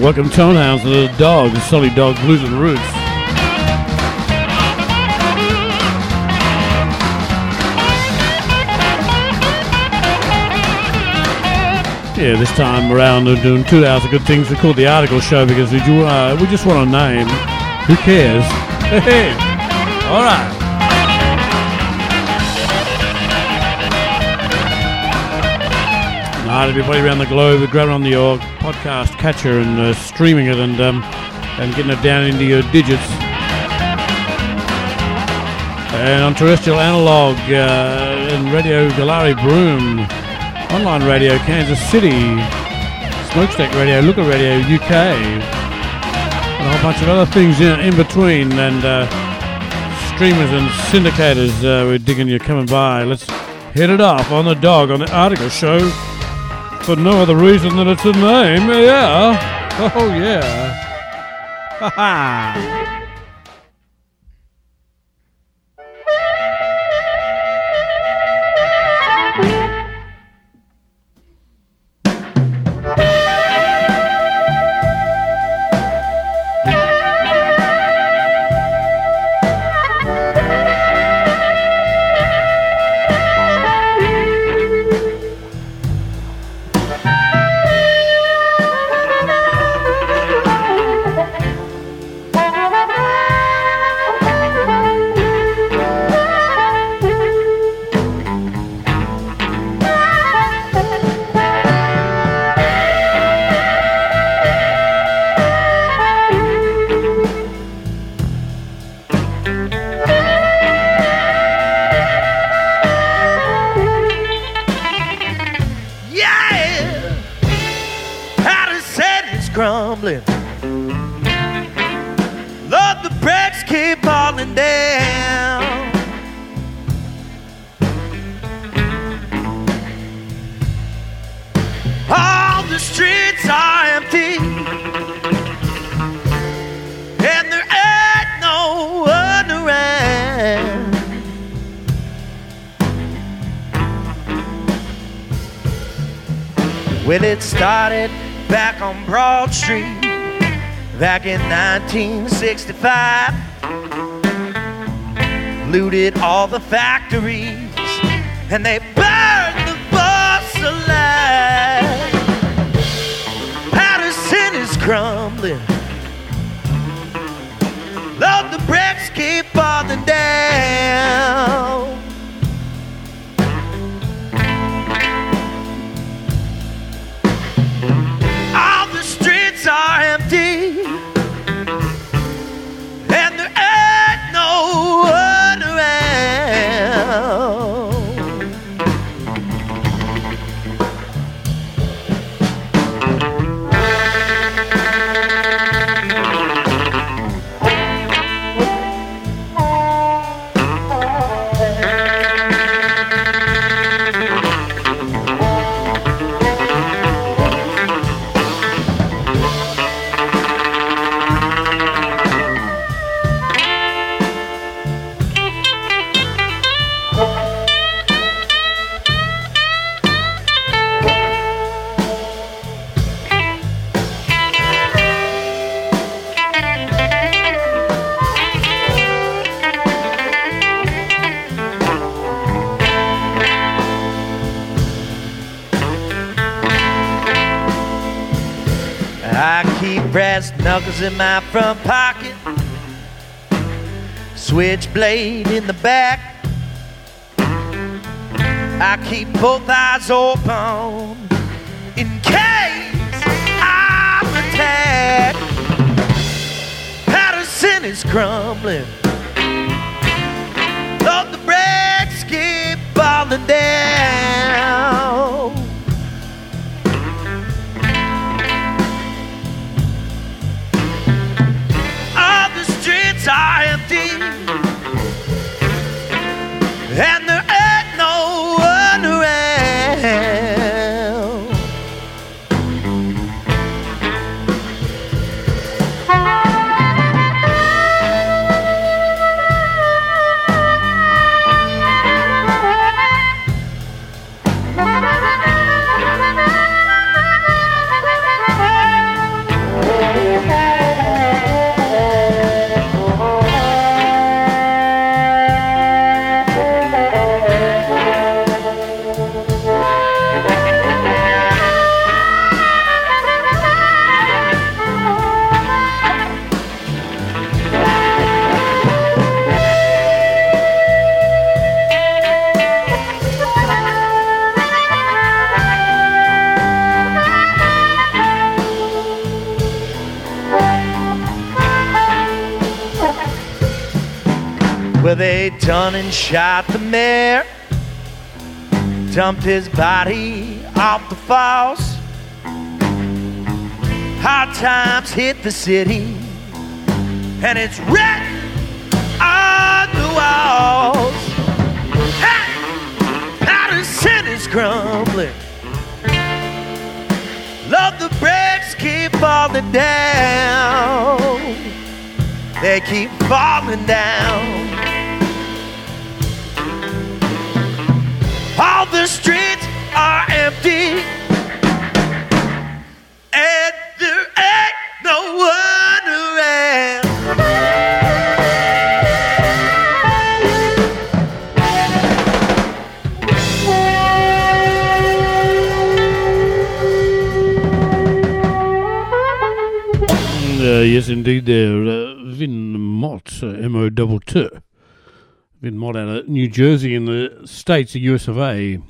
Welcome Tonehounds to the Dogs, the Salty Dog Blues and Roots. Yeah, this time around we're doing two hours of good things. We call it the Article Show because we, do, uh, we just want a name. Who cares? Hey, all right. Night, everybody around the globe, we're grabbing on the your podcast catcher and uh, streaming it and um, and getting it down into your digits. And on terrestrial analog uh, and radio Goolarri Broome, online radio Kansas City, Smokestack Radio, Looker Radio UK, and a whole bunch of other things in, in between. And uh, streamers and syndicators, uh, we're digging you coming by. Let's hit it off on the dog on the article show for no other reason than it's a name. Yeah. Oh, yeah. Ha ha. Back in 1965. Looted all the factories and they burned the bus alive. Paterson is crumbling. Lord, the bricks keep falling down. In my front pocket, switchblade in the back. I keep both eyes open in case I'm attacked. Paterson is crumbling. Lord, the bricks keep falling down. His body off the falls. Hard times hit the city, and it's red on the walls. Hey, the city's crumbling. Love the bricks keep falling down. They keep falling down. The streets are empty. And there ain't no one around. Uh, yes, indeed, there. Uh, Vin Mott, M O double T. Out of New Jersey in the States, the US of A.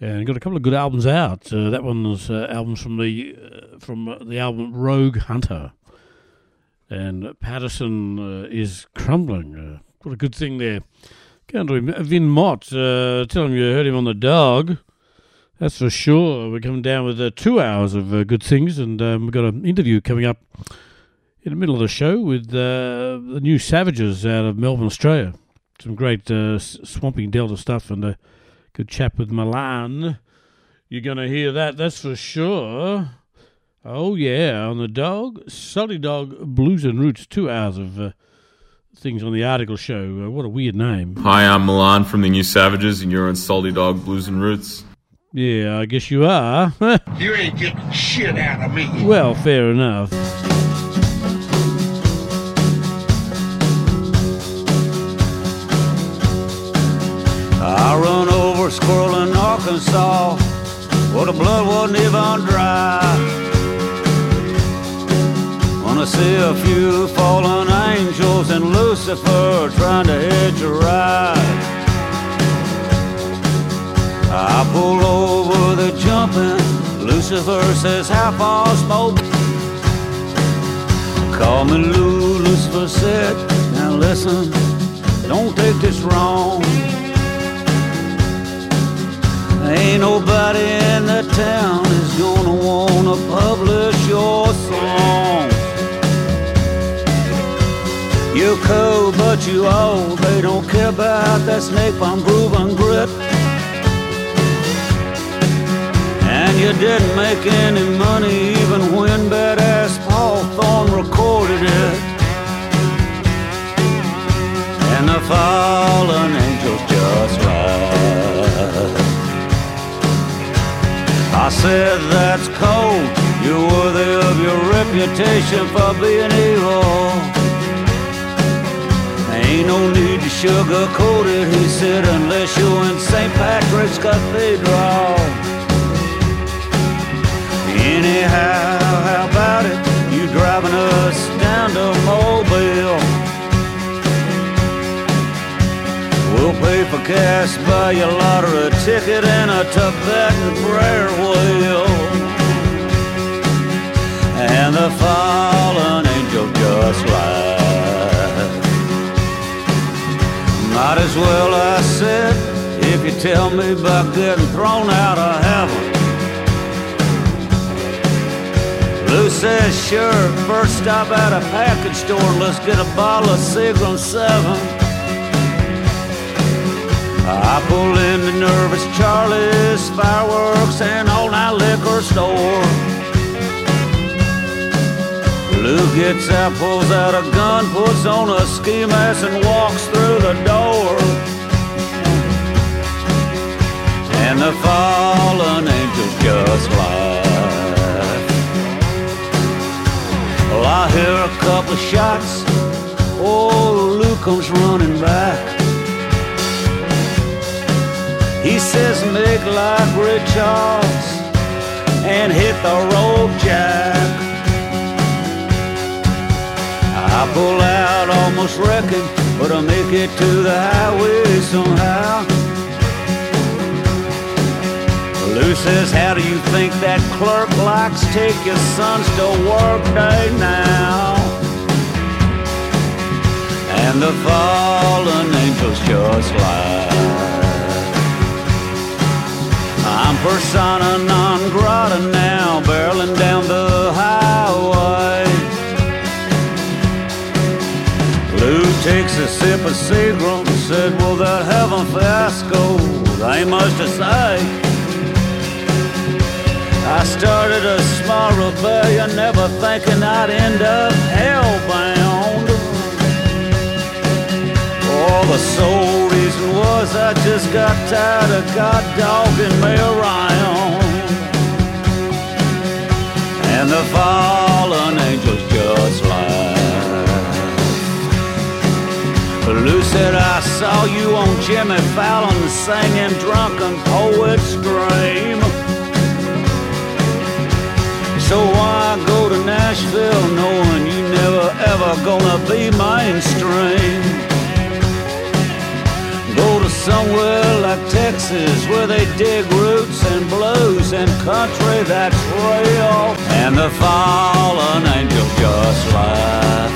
And got a couple of good albums out. Uh, that one's uh, albums from the uh, from uh, the album Rogue Hunter. And Paterson uh, is crumbling. What a good thing there. Going to him. Vin Mott, tell him you heard him on the dog. That's for sure. We're coming down with uh, two hours of uh, good things, and um, we've got an interview coming up in the middle of the show with uh, the new Savages out of Melbourne, Australia. Some great uh, s- swamping Delta stuff, and a good chap with Milan. You're going to hear that, that's for sure. Oh, yeah, on the dog, Salty Dog Blues and Roots, two hours of uh, things on the article show. Uh, what a weird name. Hi, I'm Milan from the New Savages, and you're on Salty Dog Blues and Roots. Yeah, I guess you are. You ain't getting shit out of me. well, fair enough. I run over a squirrel in Arkansas where the blood wasn't even dry. Wanna see a few fallen angels and Lucifer trying to hitch a ride. I pull over the jumping. Lucifer says, How far smoke? Call me Lou, Lucifer said. Now listen, don't take this wrong. Ain't nobody in the town is gonna wanna publish your song. You're cold, but you old. They don't care about that Snake Farm grooving grit. And you didn't make any money even when badass Paul Thorn recorded it. And the fallen angels just. I said that's cold. You're worthy of your reputation for being evil. Ain't no need to sugarcoat it, he said, unless you're in St. Patrick's Cathedral. Anyhow, how about it? You driving us down to Mobile? We'll pay for gas, buy you a lottery ticket and a Tibetan prayer wheel. And the fallen angel just lied. Might as well, I said, if you tell me about getting thrown out of heaven. Lou says, sure, first stop at a package store let's get a bottle of Seagram 7. I pull into Nervous Charlie's fireworks and all night liquor store. Lou gets out, pulls out a gun, puts on a ski mask and walks through the door. And the fallen angels just laugh. Well, I hear a couple of shots. Oh, Lou comes running back. He says, make like Ray Charles and hit the road, Jack. I pull out almost wrecking, but I make it to the highway somehow. Lou says, how do you think that clerk likes take your sons to work day now? and the fallen angels just laugh. I'm persona non grata now, barreling down the highway. Lou takes a sip of Seagram, said, Will that heaven fiasco? They must have say. I started a small rebellion, never thinking I'd end up hellbound. Oh, the sole reason was I just got tired of God dogging me around. And the fallen angels just laughed. Lou said, I saw you on Jimmy Fallon singing drunken poets scream. So why go to Nashville knowing you never ever gonna be mainstream? Go to somewhere like Texas where they dig roots and blues and country that's real. And the fallen angels just laugh.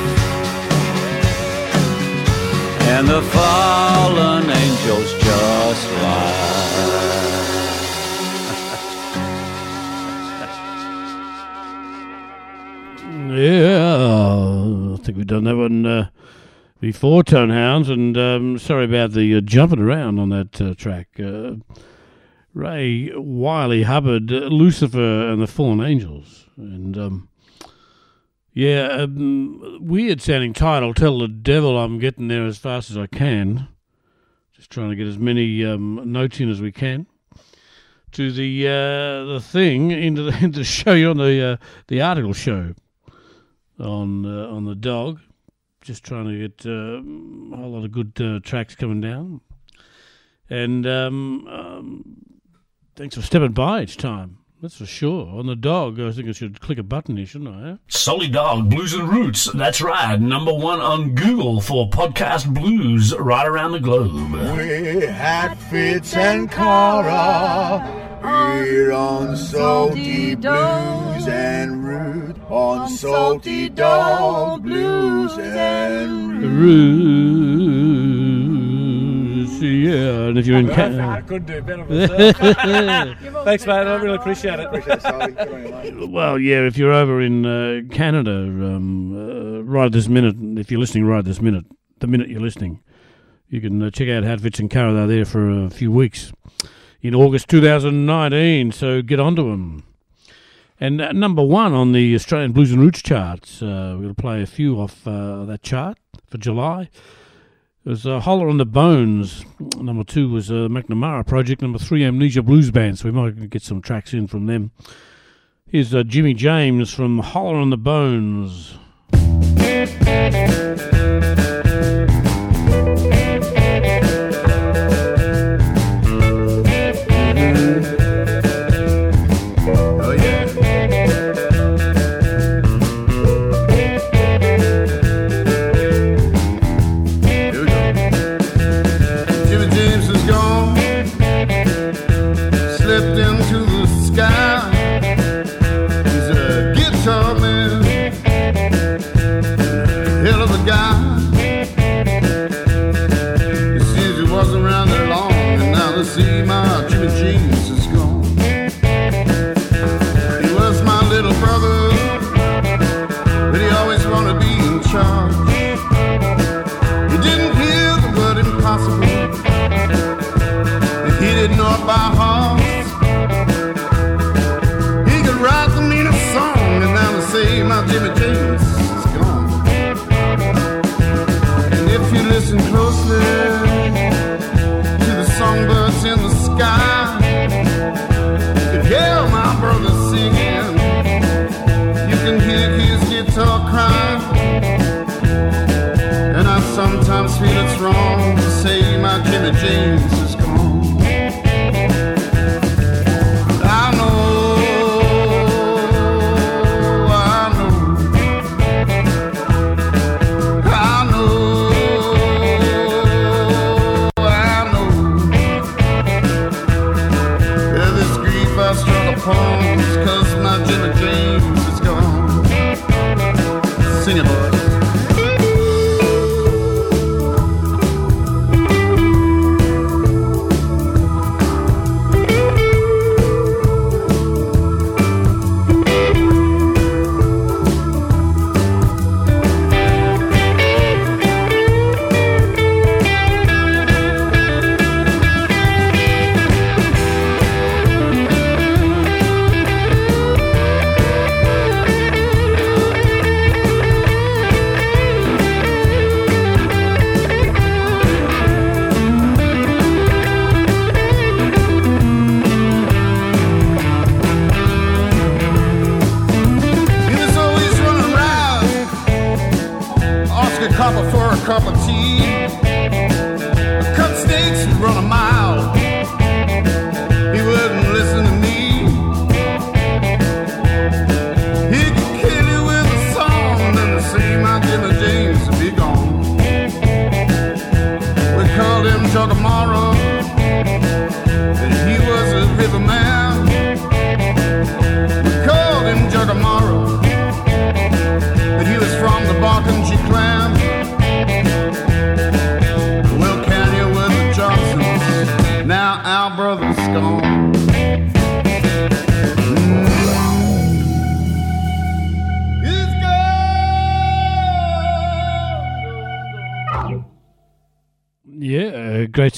And the fallen angels just laugh. Yeah, I think we've done that one uh, before, Tonehounds, and um, sorry about the uh, jumping around on that uh, track. Uh, Ray Wylie Hubbard, uh, Lucifer and the Fallen Angels, and um, yeah, um, weird sounding title. Tell the devil I'm getting there as fast as I can. Just trying to get as many um, notes in as we can to the uh, the thing into the, into the show you on the uh, the article show on uh, on the dog. Just trying to get uh, a whole lot of good uh, tracks coming down, and um, um, thanks for stepping by each time. That's for sure. On the dog, I think I should click a button here, shouldn't I? eh? Salty Dog Blues and Roots. That's right. Number one on Google for podcast blues right around the globe. We had Fitz and Cara. We're on Salty Blues and Root. On Salty Dog Blues and Root. Roots, yeah. And if you're in Canada, I couldn't do better myself. Thanks, mate. I really appreciate it. Appreciate it, Salty. Good on you, mate. well, yeah, if you're over in uh, Canada, um, uh, right this minute, if you're listening right this minute, the minute you're listening, you can uh, check out Hatfits and Cara. They're there for a few weeks in August 2019, so get onto them. And uh, number one on the Australian Blues and Roots charts, uh, we're going to play a few off uh, that chart for July. It was uh, Holler N The Bones. Number two was uh, McNaMarr Project. Number three, Amnesia Blues Band. So we might get some tracks in from them. Here's uh, Jimmy James from Holler N The Bones.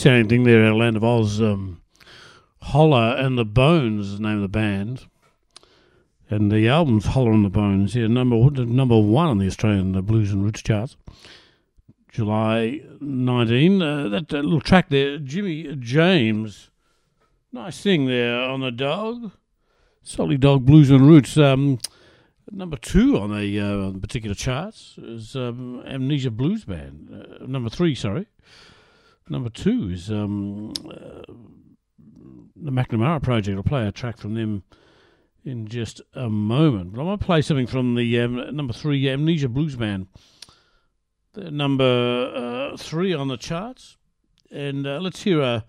Great thing there of Land of Oz. Um, Holler and the Bones is the name of the band. And the album's Holler and the Bones. Yeah, number number one on the Australian uh, Blues and Roots charts. July 19. Uh, that, that little track there, Jimmy James. Nice thing there on the dog. Salty Dog Blues and Roots. Um, number two on the uh, particular charts is um, Amnesia Blues Band. Uh, number three, sorry. Number two is um, uh, the McNaMarr Project. I'll play a track from them in just a moment. But I want to play something from the um, number three Amnesia Blues Band. They're number uh, three on the charts. And uh, let's hear a,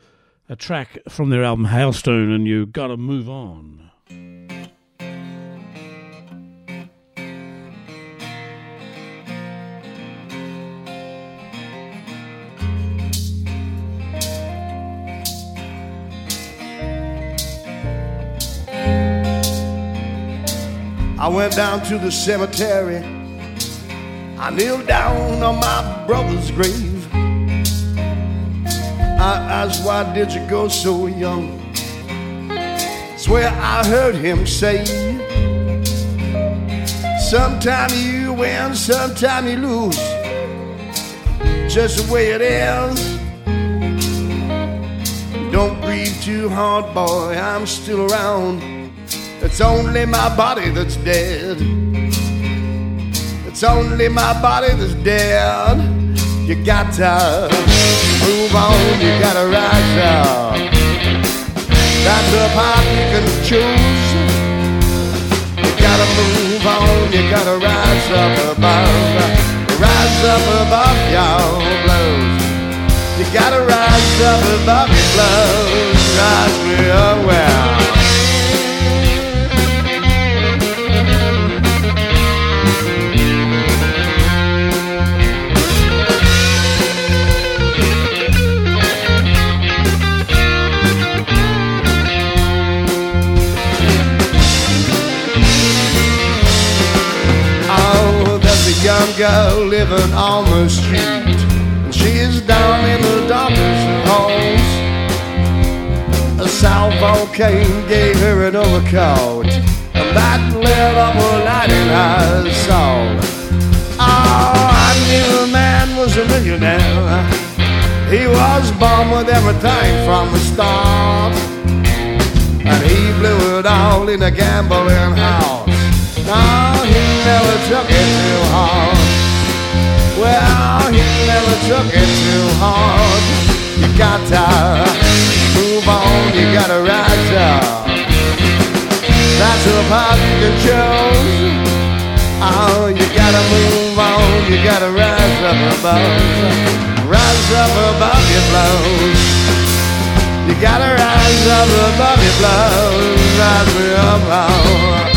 a track from their album Hailstone and you've Gotta Move On. I went down to the cemetery. I kneeled down on my brother's grave. I asked, why did you go so young? Swear I heard him say, sometime you win, sometime you lose. Just the way it is. Don't grieve too hard, boy, I'm still around. It's only my body that's dead. It's only my body that's dead. You got to move on, you gotta rise up. That's the part you can choose. You gotta move on, you gotta rise up above. Rise up above your blows. You gotta rise up above your blows. Rise me up living on the street. And she is down in the of holes. A Salvo came, gave her an overcoat. And that lit up a light in her soul. Oh, I knew the man was a millionaire. He was born with everything from the start. And he blew it all in a gambling house. No, he never took it too hard. Well, he never took it too hard. You gotta move on, you gotta rise up. That's the part you can choose. Oh, you gotta move on, you gotta rise up above. Rise up above your blows. You gotta rise up above your blows. Rise up, oh.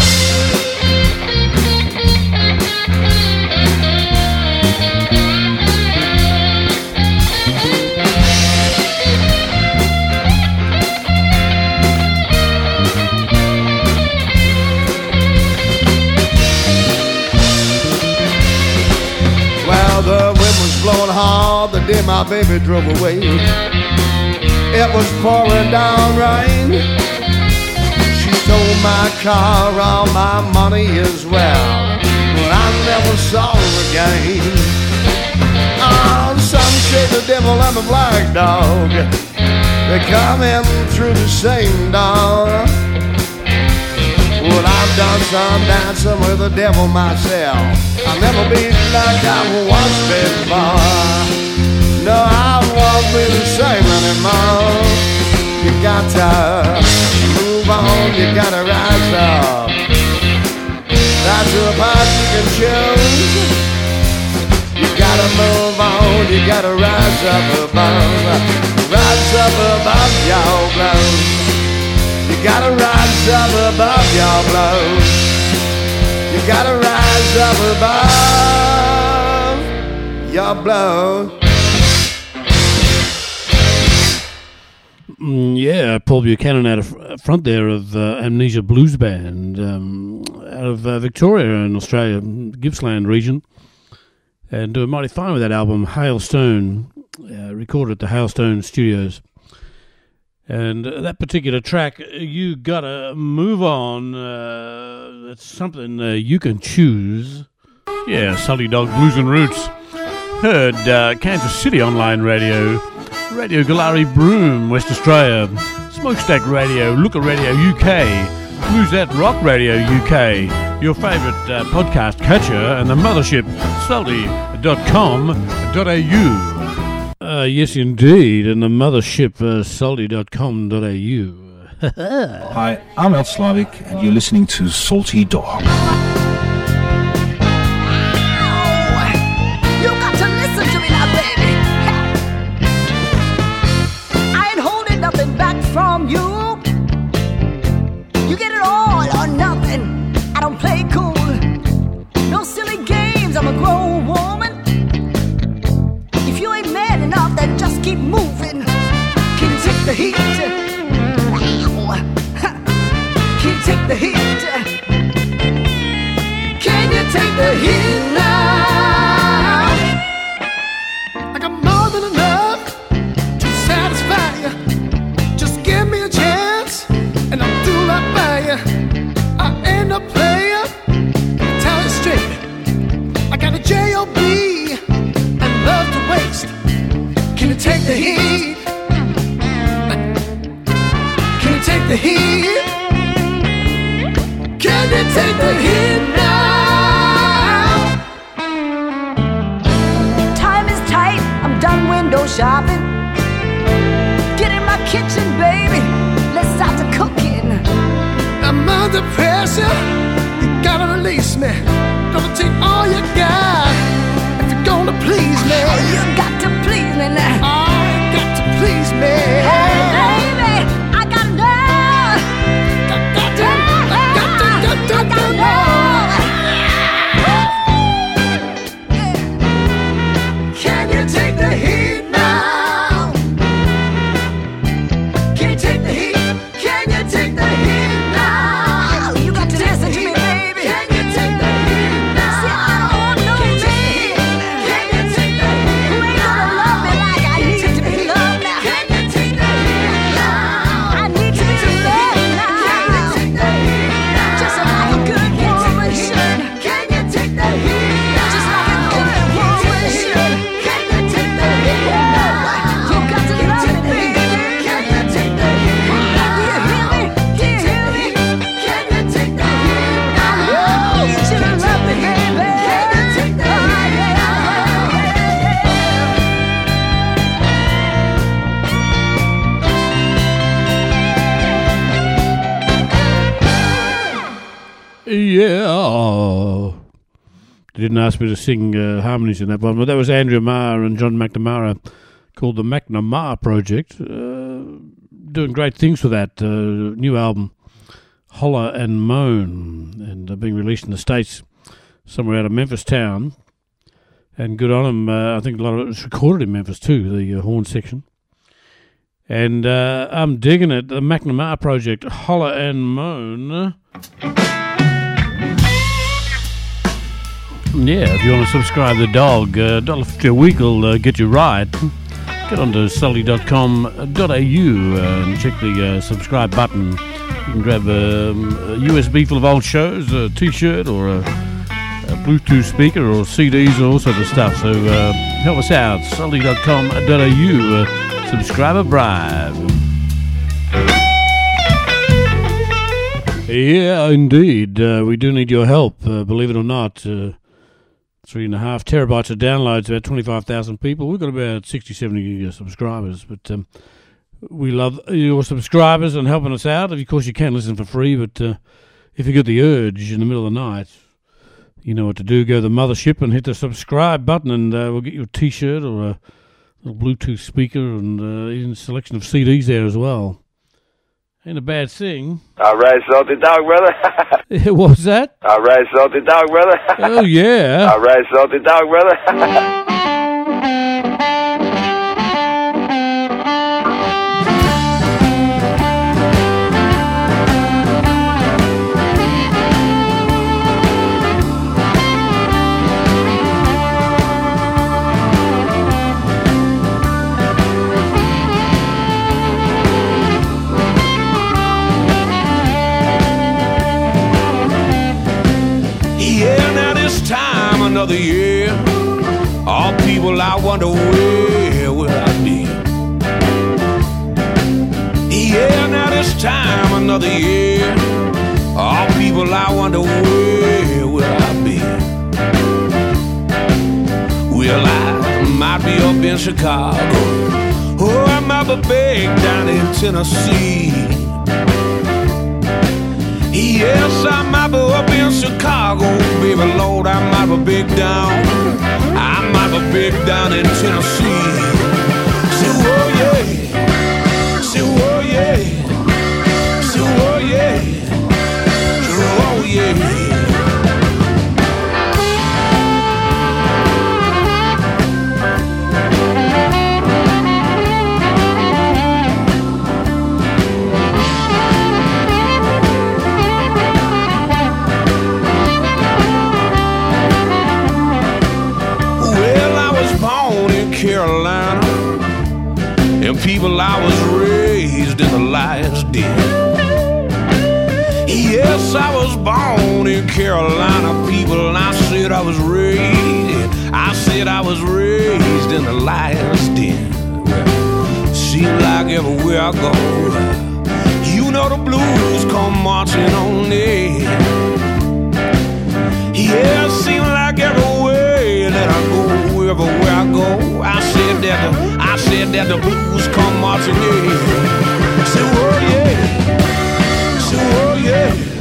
Day my baby drove away. It was pouring down rain. She stole my car, all my money as well. But I never saw her again. Oh, some say the devil and the black dog. They come in through the same door. Well, I've done some dancing with the devil myself. I'll never be like I was before. No, I won't be the same anymore. You gotta move on, you gotta rise up. That's the part you can choose. You gotta move on, you gotta rise up above. Rise up above your blows. You gotta rise up above your blows. You gotta rise up above your blows. Mm, yeah, Paul Buchanan out of front there of uh, Amnesia Blues Band um, out of uh, Victoria in Australia, Gippsland region, and doing mighty fine with that album Hailstone. uh, recorded at the Hailstone Studios. And uh, that particular track, you gotta move on. Uh, that's something uh, you can choose. Yeah, Salty Dog Blues and Roots. Heard uh, Kansas City Online Radio, Radio Goolarri Broome, West Australia, Smokestack Radio, Looker Radio UK, Bluesette Rock Radio UK, your favourite uh, podcast catcher, and the mothership, salty.com.au. Uh, yes, indeed, and the mothership, uh, salty.com.au. Hi, I'm El and you're listening to Salty Dog. You. You get it all or nothing. I don't play cool. No silly games. I'm a grown woman. If you ain't man enough, then just keep moving. Can you take the heat? Can you take the heat? Can you take the heat the heat? Can you take the heat now? Time is tight, I'm done window shopping. Get in my kitchen, baby. Let's start the cooking. I'm under pressure. You gotta release me. Gonna take all you got if you're gonna please me. Oh, you got to please me now. Oh, you got to please me. Hey, didn't ask me to sing uh, harmonies in that one, but that was Andrea Marr and John McNamara called the McNaMarr Project. Uh, doing great things with that uh, new album, Holler and Moan, and being released in the States somewhere out of Memphis town. And good on them. Uh, I think a lot of it was recorded in Memphis too, the uh, horn section. And I'm digging it. The McNaMarr Project, Holler and Moan. Yeah, if you want to subscribe to the dog, uh, $1.50 a week will uh, get you right. Get onto salty.com.au uh, and check the uh, subscribe button. You can grab um, a USB full of old shows, a t shirt, or a, a Bluetooth speaker, or CDs, and all sorts of stuff. So uh, help us out. salty.com.au. Uh, subscriber bribe. Yeah, indeed. Uh, we do need your help, uh, believe it or not. Uh, three and a half terabytes of downloads, about 25,000 people. We've got about 60, 70 uh, subscribers, but um, we love your subscribers and helping us out. Of course, you can listen for free, but uh, if you get the urge in the middle of the night, you know what to do. Go to the mothership and hit the subscribe button, and uh, we'll get you a t shirt or a little Bluetooth speaker and uh, even a selection of CDs there as well. Ain't a bad thing. All right, salty dog, brother. what was that? All right, salty dog, brother. Oh, yeah. All right, salty dog, brother. Another year. All people, I wonder where will I be? Yeah, now this time another year. All people, I wonder where will I be? Well, I might be up in Chicago, or I might be back down in Tennessee. Yes, I might be up in Chicago, baby Lord, I might be big down. I might be big down in Tennessee. Say, oh yeah. Say, oh yeah. Say, oh yeah. say, Oh yeah. People I was raised in the lion's den. Yes, I was born in Carolina, people, I said I was raised. I said I was raised in the lion's den. Seems like everywhere I go, you know the blues come marching on in. Yeah, seems like everywhere that I go, everywhere I go, I said that the, said that the blues come marching in. Say, oh yeah, say, oh yeah,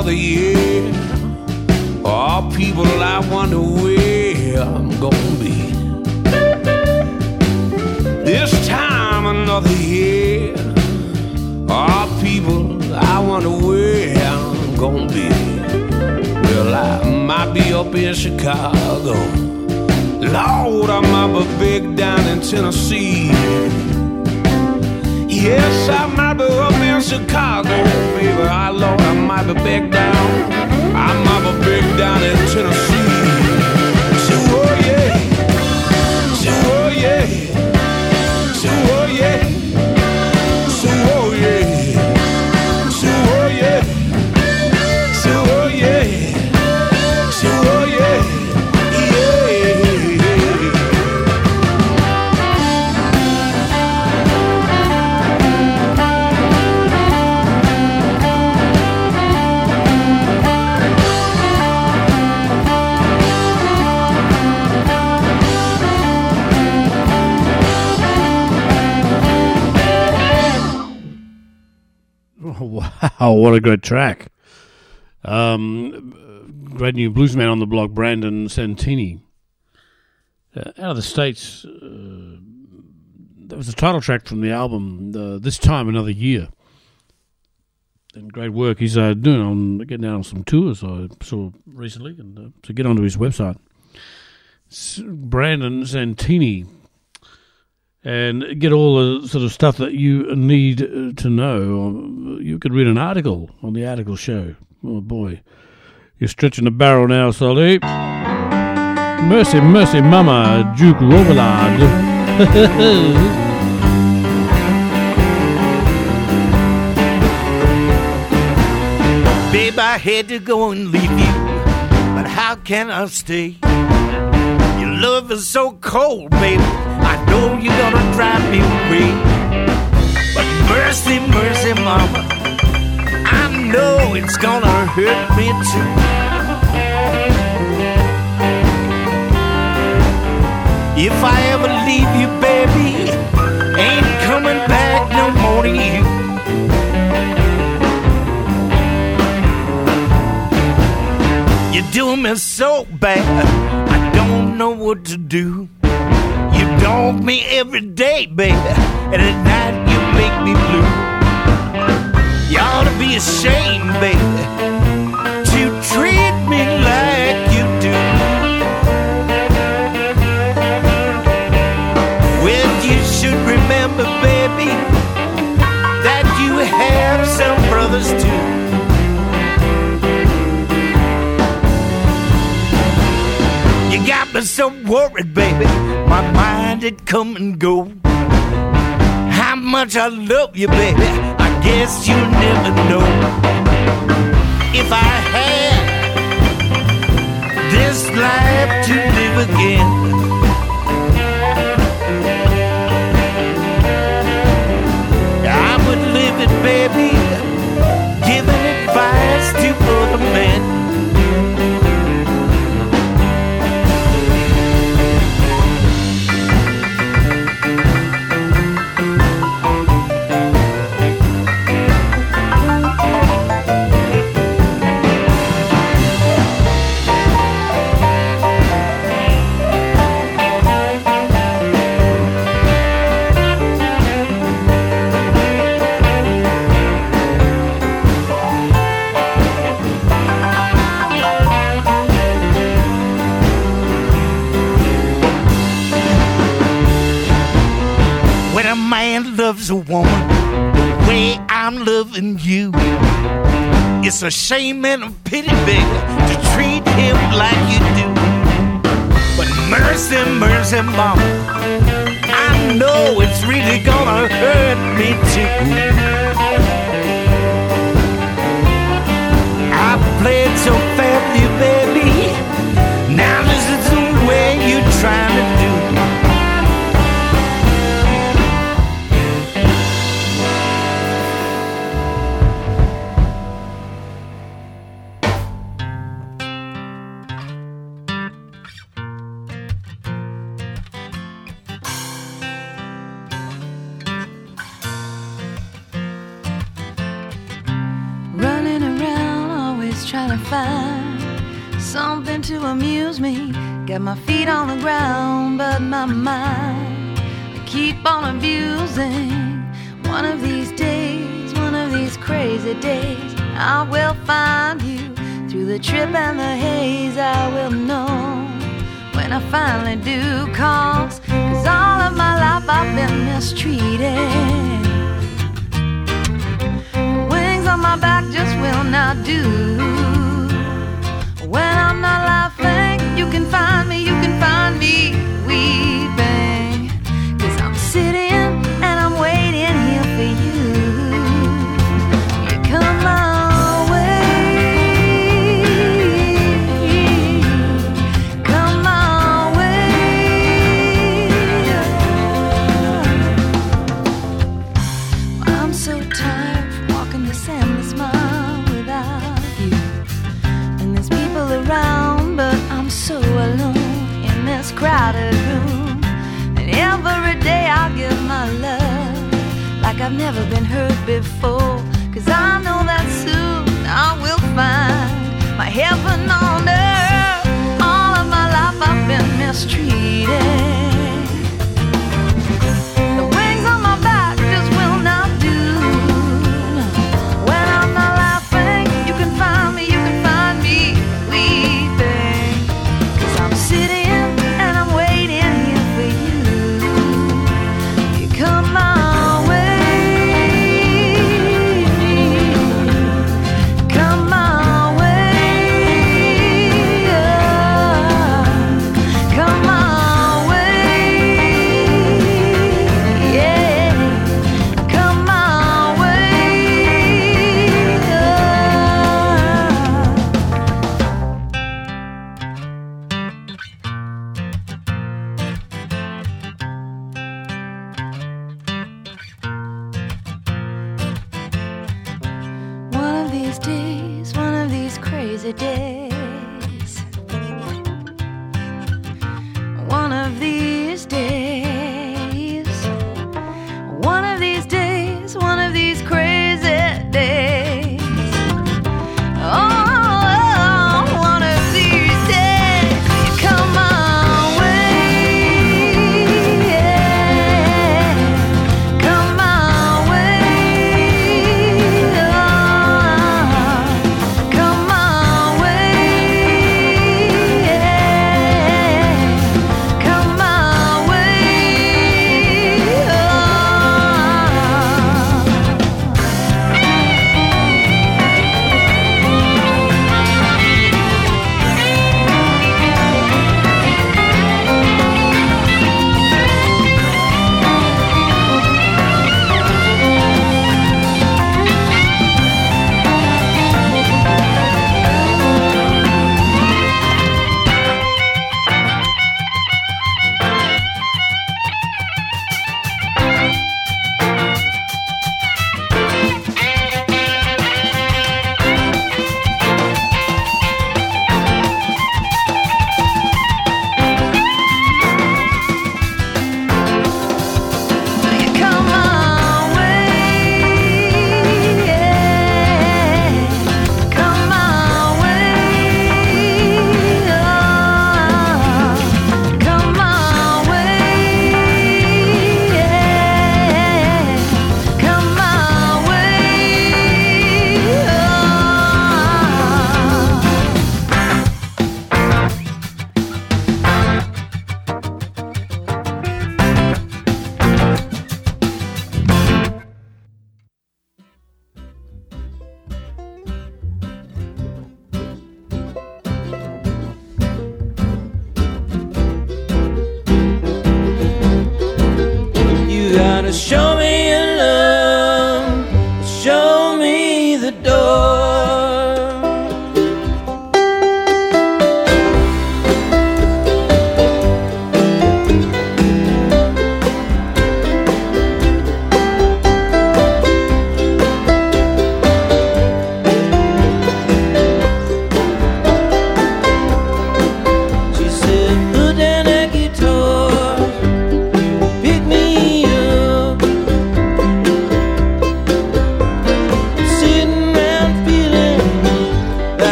time another bluesman on the block, Brandon Santini. Uh, out of the States, uh, that was the title track from the album, uh, This Time Another Year. And great work he's uh, doing on getting out on some tours I saw recently, and uh, get onto his website. Brandon Santini, and get all the sort of stuff that you need uh, to know. You could read an article on the article show. Oh boy, you're stretching the barrel now, Solly. Mercy, mercy, mama, Duke Robillard. Babe, I had to go and leave you, but how can I stay? Your love is so cold, baby. I know you're gonna drive me away. But mercy, mercy, mama, know it's gonna hurt me too. If I ever leave you, baby, ain't coming back no more to you. You're doing me so bad, I don't know what to do. You dog me every day, baby, and at night you make me be ashamed, baby, to treat me like you do. Well, you should remember, baby, that you have some brothers too. You got me so worried, baby. My mind had come and go. How much I love you, baby. Guess you never know. If I had this life to live again. I would live it, baby, loves a woman the way I'm loving you, it's a shame and a pity, baby, to treat him like you do. But mercy, mercy, mama, I know it's really gonna hurt me too. I played so fair with baby. Now listen to the way you're trying to do. Do, cause, cause all of my life I've been mistreated wings on my back just will not do. When I'm not laughing, you can find me, you can find me never been hurt before. Cause I know that soon I will find my heaven on earth. All of my life I've been mistreated.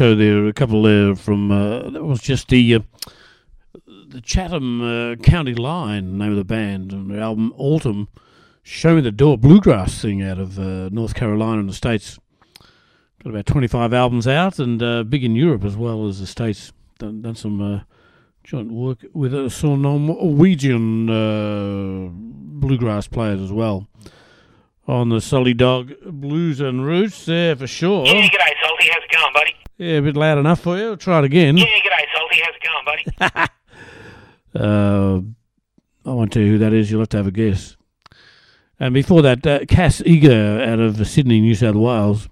Show there. A couple there from uh, that was just the uh, the Chatham uh, County Line name of the band and their album Autumn. Show me the door bluegrass thing out of uh, North Carolina in the states. Got about twenty five albums out and uh, big in Europe as well as the states. Done, done some uh, joint work with uh, some Norwegian bluegrass players as well on the Salty Dog Blues and Roots there for sure. Yeah, g'day, Salty. How's it going, buddy? Yeah, a bit loud enough for you. I'll try it again. Yeah, g'day, Salty. How's it going, buddy? Uh, I won't tell you who that is. You'll have to have a guess. And before that, uh, Cass Eager out of Sydney, New South Wales.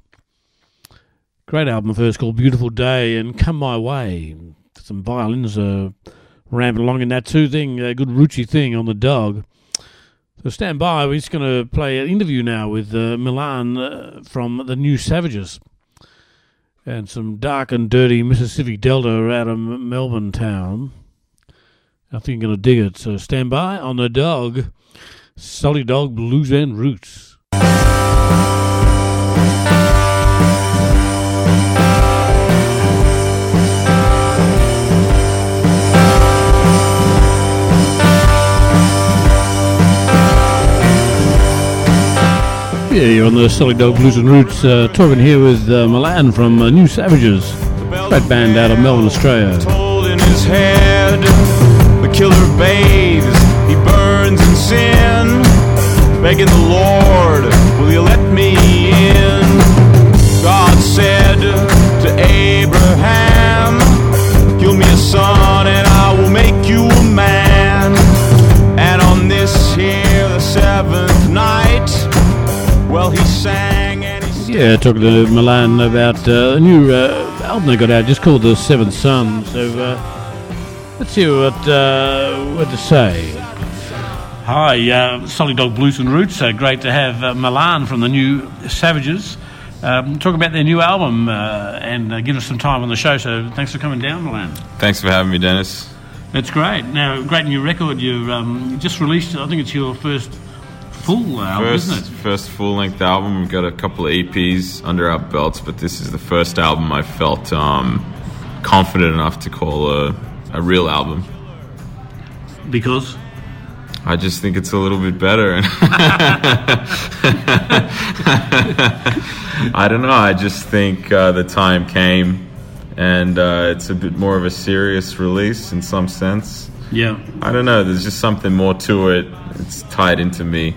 Great album first called Beautiful Day and Come My Way. Some violins uh, ramping along in that too thing, a good rootsy thing on the dog. So stand by. We're just going to play an interview now with uh, Milan uh, from the New Savages and some dark and dirty Mississippi Delta out of Melbourne town. I think you're going to dig it. So stand by on the dog, Salty Dog Blues and Roots. You're on the Salty Dog Blues and Roots, uh, talking here with uh, Milan from uh, New Savages, great band out of Melbourne, Australia. In his head, the killer bathes, he burns in sin, begging the Lord, will you let me in? God said Yeah, talking to Milan about uh, a new uh, album they got out, just called The Seventh Son. So uh, let's hear what uh, what to say. Hi, uh, Salty Dog Blues and Roots. Uh, great to have uh, Milan from the New Savages. Um, talk about their new album uh, and uh, give us some time on the show. So thanks for coming down, Milan. Thanks for having me, Dennis. That's great. Now, great new record. You um, you just released. I think it's your first full album, First, isn't it? first full length album. We've got a couple of EPs under our belts, but this is the first album I felt um, confident enough to call a, a real album. Because I just think it's a little bit better. I don't know. I just think uh, the time came, and uh, it's a bit more of a serious release in some sense. Yeah. I don't know. There's just something more to it. It's tied into me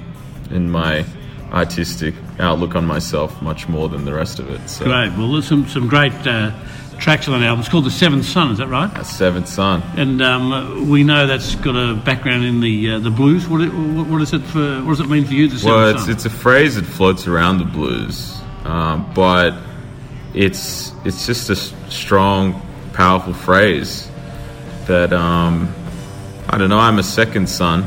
in my artistic outlook on myself much more than the rest of it. So. Great. Well, there's some some great uh, tracks on that album. It's called The Seventh Son. Is that right? A Seventh Son. And um, we know that's got a background in the uh, the blues. What, it, what is it for? What does it mean for you? The Seventh Well, it's, Son. it's a phrase that floats around the blues, um, but it's it's just a strong, powerful phrase that um, I don't know. I'm a second son,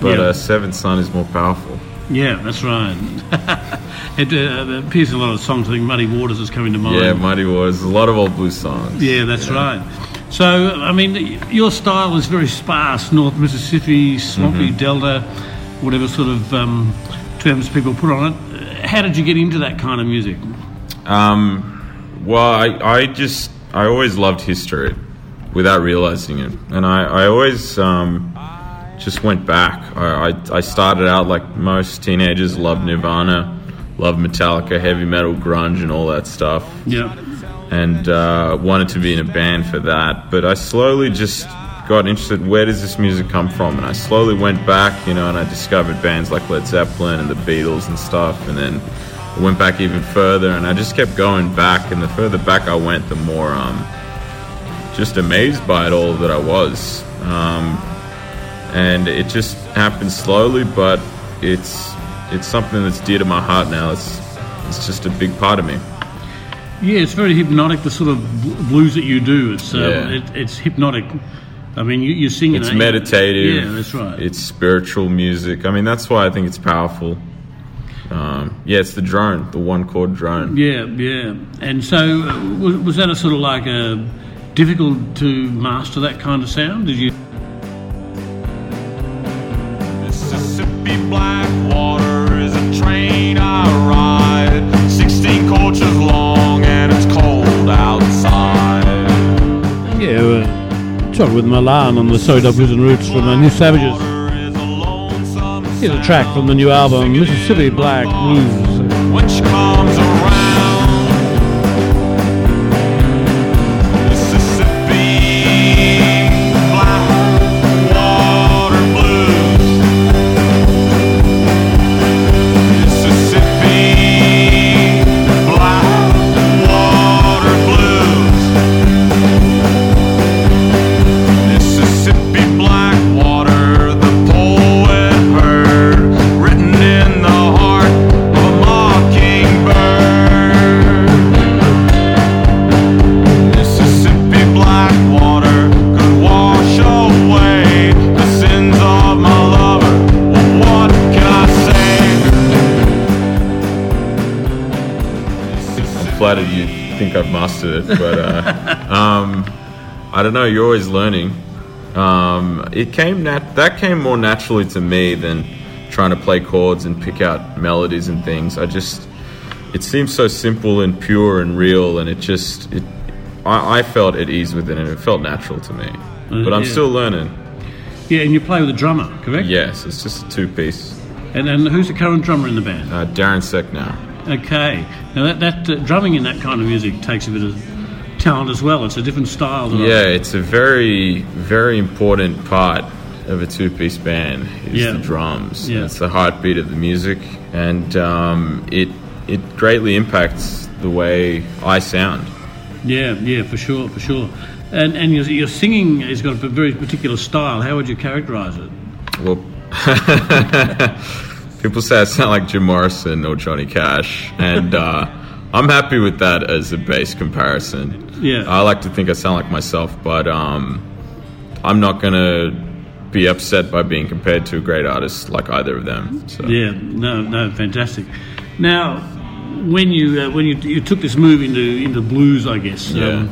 but Yeah. a seventh son is more powerful. yeah, that's right. it uh, appears in a lot of songs. I think Muddy Waters is coming to mind. Yeah, Muddy Waters. A lot of old blues songs. Yeah, that's right. So, I mean, your style is very sparse. North Mississippi, swampy Mhm. delta, whatever sort of um, terms people put on it. How did you get into that kind of music? Um, well, I, I just I always loved history without realizing it, and I, I always um, just went back. I, I, I started out like most teenagers, loved Nirvana, loved Metallica, heavy metal, grunge, and all that stuff. Yeah. And uh, wanted to be in a band for that, but I slowly just got interested. Where does this music come from? And I slowly went back, you know, and I discovered bands like Led Zeppelin and the Beatles and stuff, and then I went back even further, and I just kept going back. And the further back I went, the more um, just amazed by it all that I was. Um, and it just happened slowly, but it's it's something that's dear to my heart now. It's it's just a big part of me. Yeah, it's very hypnotic. The sort of blues that you do, it's uh, Yeah. it, it's hypnotic. I mean, you, you sing. It's meditative. Yeah, that's right. It's spiritual music. I mean, that's why I think it's powerful. Um, yeah, it's the drone, the one chord drone. Yeah, yeah. And so, uh, was, was that a sort of like a difficult to master that kind of sound? Did you? With Milan on the Salty Dog Blues and Roots from the New Savages. Here's a track from the new album, Mississippi Black Blues. I don't know. You're always learning. Um, it came nat- that came more naturally to me than trying to play chords and pick out melodies and things. I just it seems so simple and pure and real, and it just it. I, I felt at ease with it, and it felt natural to me. But I'm yeah. still learning. Yeah, and you play with a drummer, correct? Yes, it's just a two piece. And, and who's the current drummer in the band? Uh, Darren Seck now. Okay. Now that, that uh, drumming in that kind of music takes a bit of talent as well. It's a different style. Yeah, it's a very, very important part of a two-piece band is Yeah. the drums. Yeah. It's the heartbeat of the music, and um, it it greatly impacts the way I sound. Yeah, yeah, for sure, for sure. And and your, your singing has got a very particular style. How would you characterise it? Well, people say I sound like Jim Morrison or Johnny Cash, and uh, I'm happy with that as a base comparison. Yeah. I like to think I sound like myself, but um, I'm not gonna be upset by being compared to a great artist like either of them. So. Yeah, no, no, fantastic. Now, when you uh, when you, you took this move into into blues, I guess. Yeah.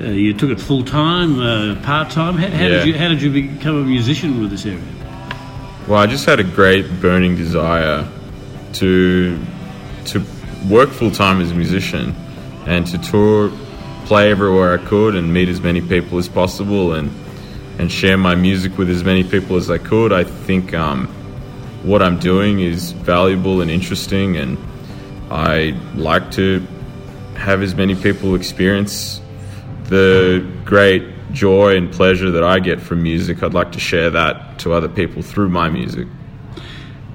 uh, you took it full time, uh, part time. How, how Yeah. did you how did you become a musician with this area? Well, I just had a great burning desire to to work full time as a musician and to tour, play everywhere I could, and meet as many people as possible, and and share my music with as many people as I could. I think um, what I'm doing is valuable and interesting, and I like to have as many people experience the great joy and pleasure that I get from music. I'd like to share that to other people through my music.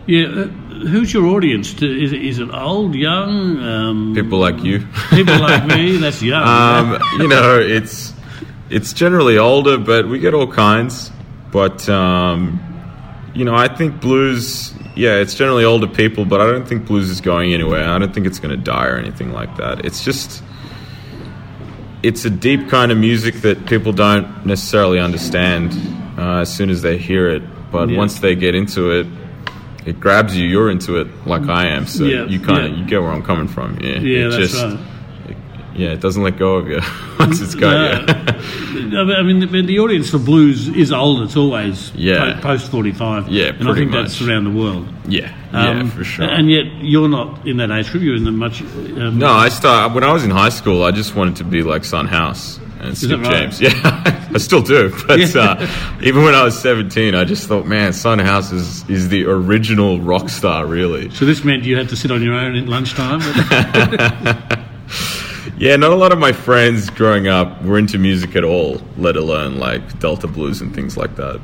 Yeah, who's your audience? To, is, it, is it old, young? Um, People like you. people like me. That's young. um, you know, it's it's generally older, but we get all kinds. But um, you know, I think blues. Yeah, it's generally older people, but I don't think blues is going anywhere. I don't think it's going to die or anything like that. It's just it's a deep kind of music that people don't necessarily understand uh, as soon as they hear it. But Yeah. once they get into it, it grabs you. You're into it like I am. So Yeah, you kind of yeah. you get where I'm coming from. Yeah, Yeah, it that's just, right. Yeah, it doesn't let go of you once it's got you. I mean, the, the audience for blues is old. It's always Yeah. post forty five. Yeah, and I think that's much. around the world. Yeah, Um, yeah, for sure. And yet, you're not in that age group. You're in the much. Um, No, I start when I was in high school. I just wanted to be like Son House and Skip right? James. Yeah, I still do. But Yeah. uh, even when I was seventeen, I just thought, man, Son House is is the original rock star, really. So this meant you had to sit on your own at lunchtime. Yeah, not a lot of my friends growing up were into music at all, let alone like Delta blues and things like that.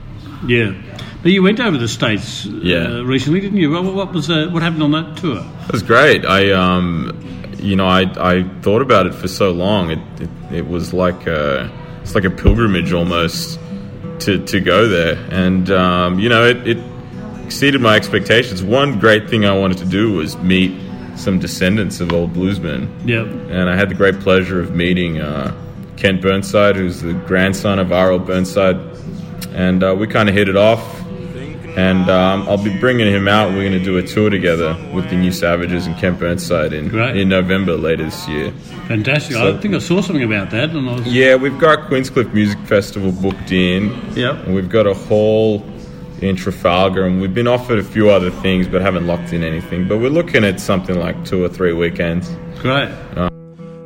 yeah, but you went over the states. Yeah. Uh, recently, didn't you? What, what was uh, what happened on that tour? It was great. I, um, you know, I, I thought about it for so long. It, it, it was like a, it's like a pilgrimage almost to, to go there. And, um, you know, it, it exceeded my expectations. One great thing I wanted to do was meet some descendants of old bluesmen. Yep. And I had the great pleasure of meeting uh, Kent Burnside, who's the grandson of R.L. Burnside. And uh, we kind of hit it off. And um, I'll be bringing him out. We're going to do a tour together with the New Savages and Kent Burnside in, in November later this year. Fantastic. So- I think I saw something about that, and I was Yeah, we've got Queenscliff Music Festival booked in. Yep. And we've got a hall in Trafalgar, and we've been offered a few other things, but haven't locked in anything. But we're looking at something like two or three weekends. great.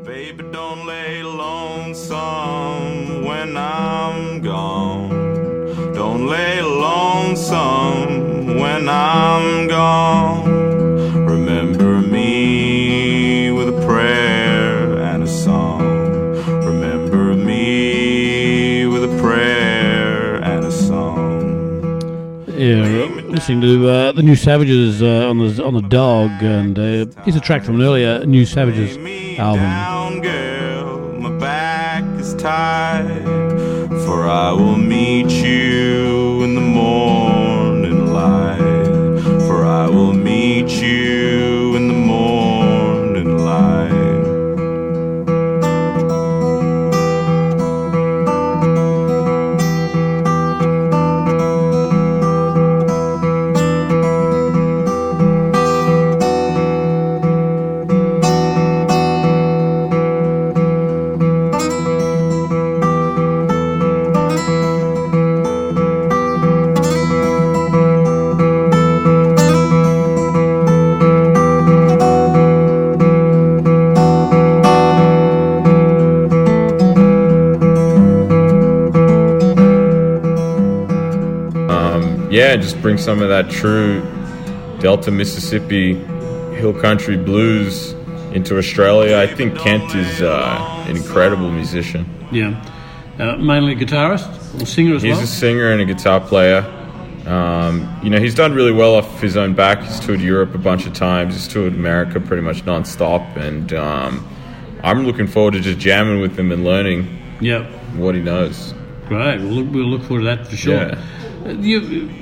Baby, don't lay lonesome when I'm gone. Lay lonesome when I'm gone. Remember me with a prayer and a song. Remember me with a prayer and a song. Yeah, listening to uh, the New Savages uh, on the on the dog, and uh, here's a track from an earlier New Savages album. Down, girl, my back is tied. For I will meet you yeah, just bring some of that true Delta Mississippi hill country blues into Australia. I think Kent is uh, an incredible musician. Yeah, uh, mainly guitarist or singer as He's well. He's a singer and a guitar player. Um, you know, he's done really well off his own back. He's toured Europe a bunch of times. He's toured America pretty much non-stop. And um, I'm looking forward to just jamming with him and learning Yep. what he knows. great. We'll look, we'll look forward to that for sure. Yeah. You,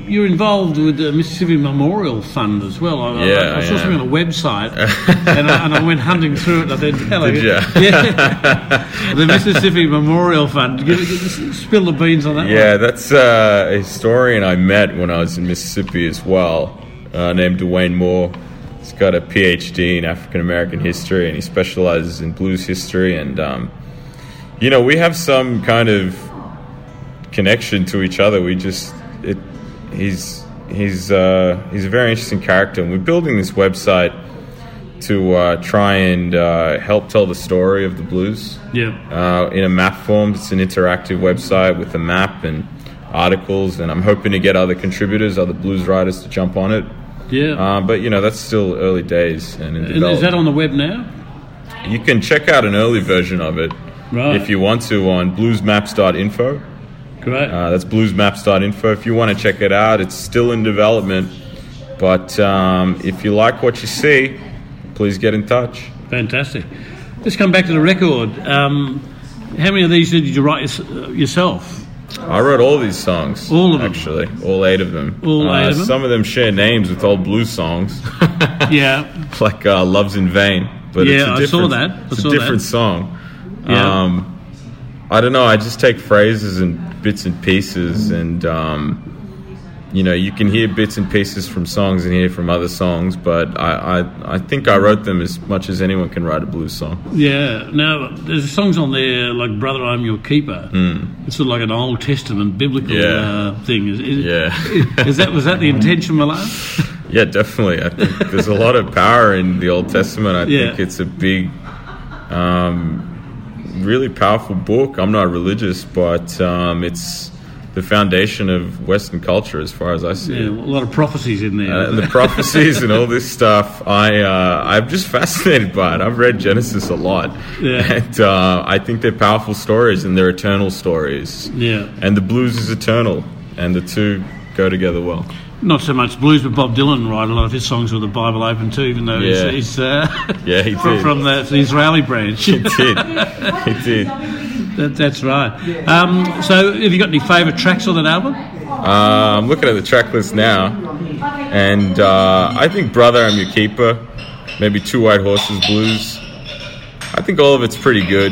you're involved with the Mississippi Memorial Fund as well. I, I- Yeah, I, saw I something on a website, and, I, and I went hunting through it. And I said, "Hello, Did ya? yeah, the Mississippi Memorial Fund. Give, give, spill the beans on that Yeah, one. that's uh, a historian I met when I was in Mississippi as well, uh, named DeWayne Moore. He's got a PhD in African American history, and he specializes in blues history. And um, you know, we have some kind of connection to each other. We just he's he's uh, he's a very interesting character, and we're building this website to uh, try and uh, help tell the story of the blues Yeah. uh, in a map form. It's an interactive website with a map and articles, and I'm hoping to get other contributors, other blues writers to jump on it. Yeah. Uh, but you know that's still early days, and in And is that on the web now? you can check out an early version of it Right. if you want to on bluesmaps.info. Great. Uh, that's bluesmaps.info. If you want to check it out, it's still in development. But um, if you like what you see, please get in touch. Fantastic. Let's come back to the record. Um, how many of these did you write uh, yourself? I wrote all these songs. All of them? Actually, all eight of them. All Uh, eight of them? Some of them share names with old blues songs. Yeah. like uh, "Love's in Vain," but it's Yeah, a I saw that. I It's a different that. song. Yeah. Um, I don't know. I just take phrases and bits and pieces, and um, you know, you can hear bits and pieces from songs and hear from other songs. But I, I, I think I wrote them as much as anyone can write a blues song. Yeah. Now, there's songs on there like "Brother, I'm Your Keeper." It's sort of like an Old Testament biblical. Yeah. uh, thing. Is, is, Yeah. is that was that the intention, Milan? Yeah, definitely. I think there's a lot of power in the Old Testament. I Yeah. think it's a big, um, really powerful book. I'm not religious, but um, it's the foundation of Western culture, as far as I see Yeah, a lot of prophecies in there. Uh, and the prophecies and all this stuff, I uh, I'm just fascinated by it. I've read Genesis a lot, Yeah. and uh, I think they're powerful stories and they're eternal stories. Yeah. and the blues is eternal, and the two go together well. Not so much blues, but Bob Dylan wrote a lot of his songs with the Bible open too, even though Yeah. he's, he's uh, Yeah, he from, did. from the, the Israeli branch. He did. He did. That, that's right. Um, so, have you got any favourite tracks on that album? Uh, I'm looking at the track list now, and uh, I think "Brother, I'm Your Keeper," maybe Two White Horses Blues. I think all of it's pretty good.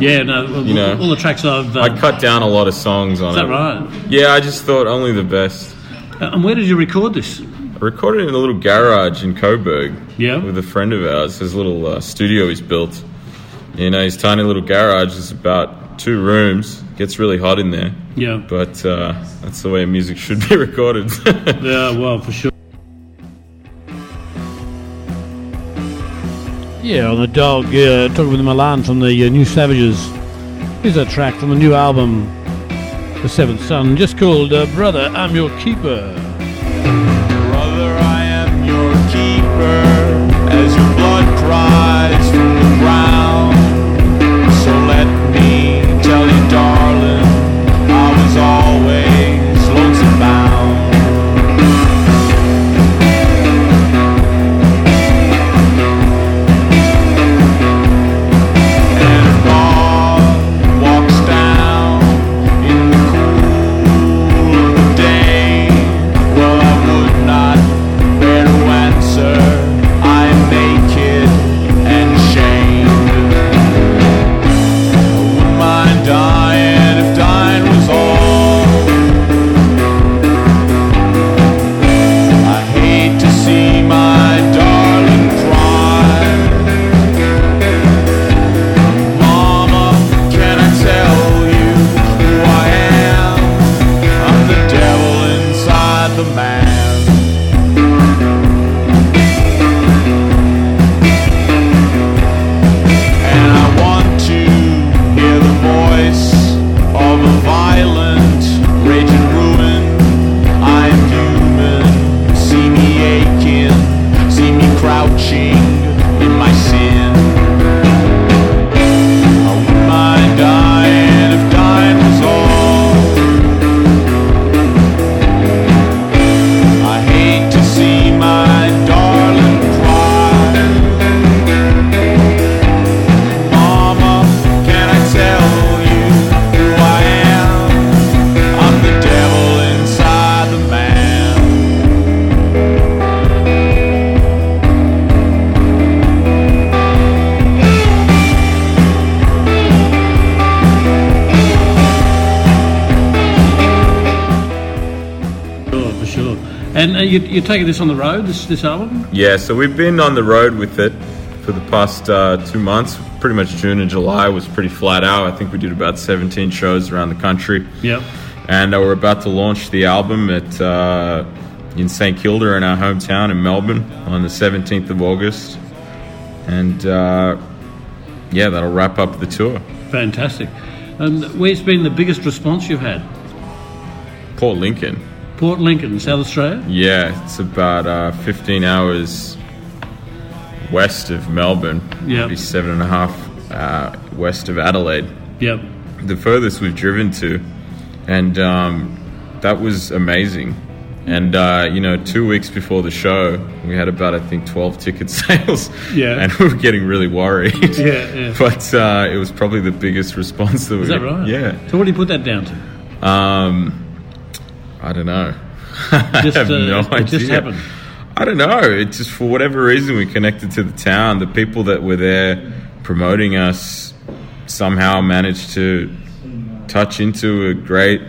Yeah, no, all, You know, all the tracks I've. Uh, I cut down a lot of songs on Is that it. right? Yeah, I just thought only the best. Uh, and where did you record this? I recorded it in a little garage in Coburg. Yeah. With a friend of ours. His little uh, studio he's built. You know, his tiny little garage is about two rooms. Gets really hot in there. Yeah. But uh, that's the way music should be recorded. Yeah, well, for sure. Yeah, on the dog, uh, talking with Milan from the uh, New Savages. Here's a track from the new album, the Seventh Son, just called uh, Brother, I'm Your Keeper. You're taking this on the road, this, this album? Yeah, so we've been on the road with it for the past uh, two months. Pretty much June and July was pretty flat out. I think we did about 17 shows around the country. Yep. And uh, we're about to launch the album at uh, in St Kilda in our hometown in Melbourne on the 17th of August. And uh, yeah, that'll wrap up the tour. Fantastic. And where's been the biggest response you've had? Port Lincoln. Port Lincoln, South Australia? Yeah, it's about uh, 15 hours west of Melbourne. Yep. Maybe seven and a half uh, west of Adelaide. Yep. The furthest we've driven to. And um, that was amazing. And, uh, you know, two weeks before the show, we had about, I think, 12 ticket sales. Yeah. And we were getting really worried. Yeah, yeah. But uh, it was probably the biggest response that we Is that right? Yeah. So what do you put that down to? Um, I don't know. Just, I have uh, no it idea. just happened. I don't know. It just for whatever reason we connected to the town. The people that were there promoting us somehow managed to touch into a great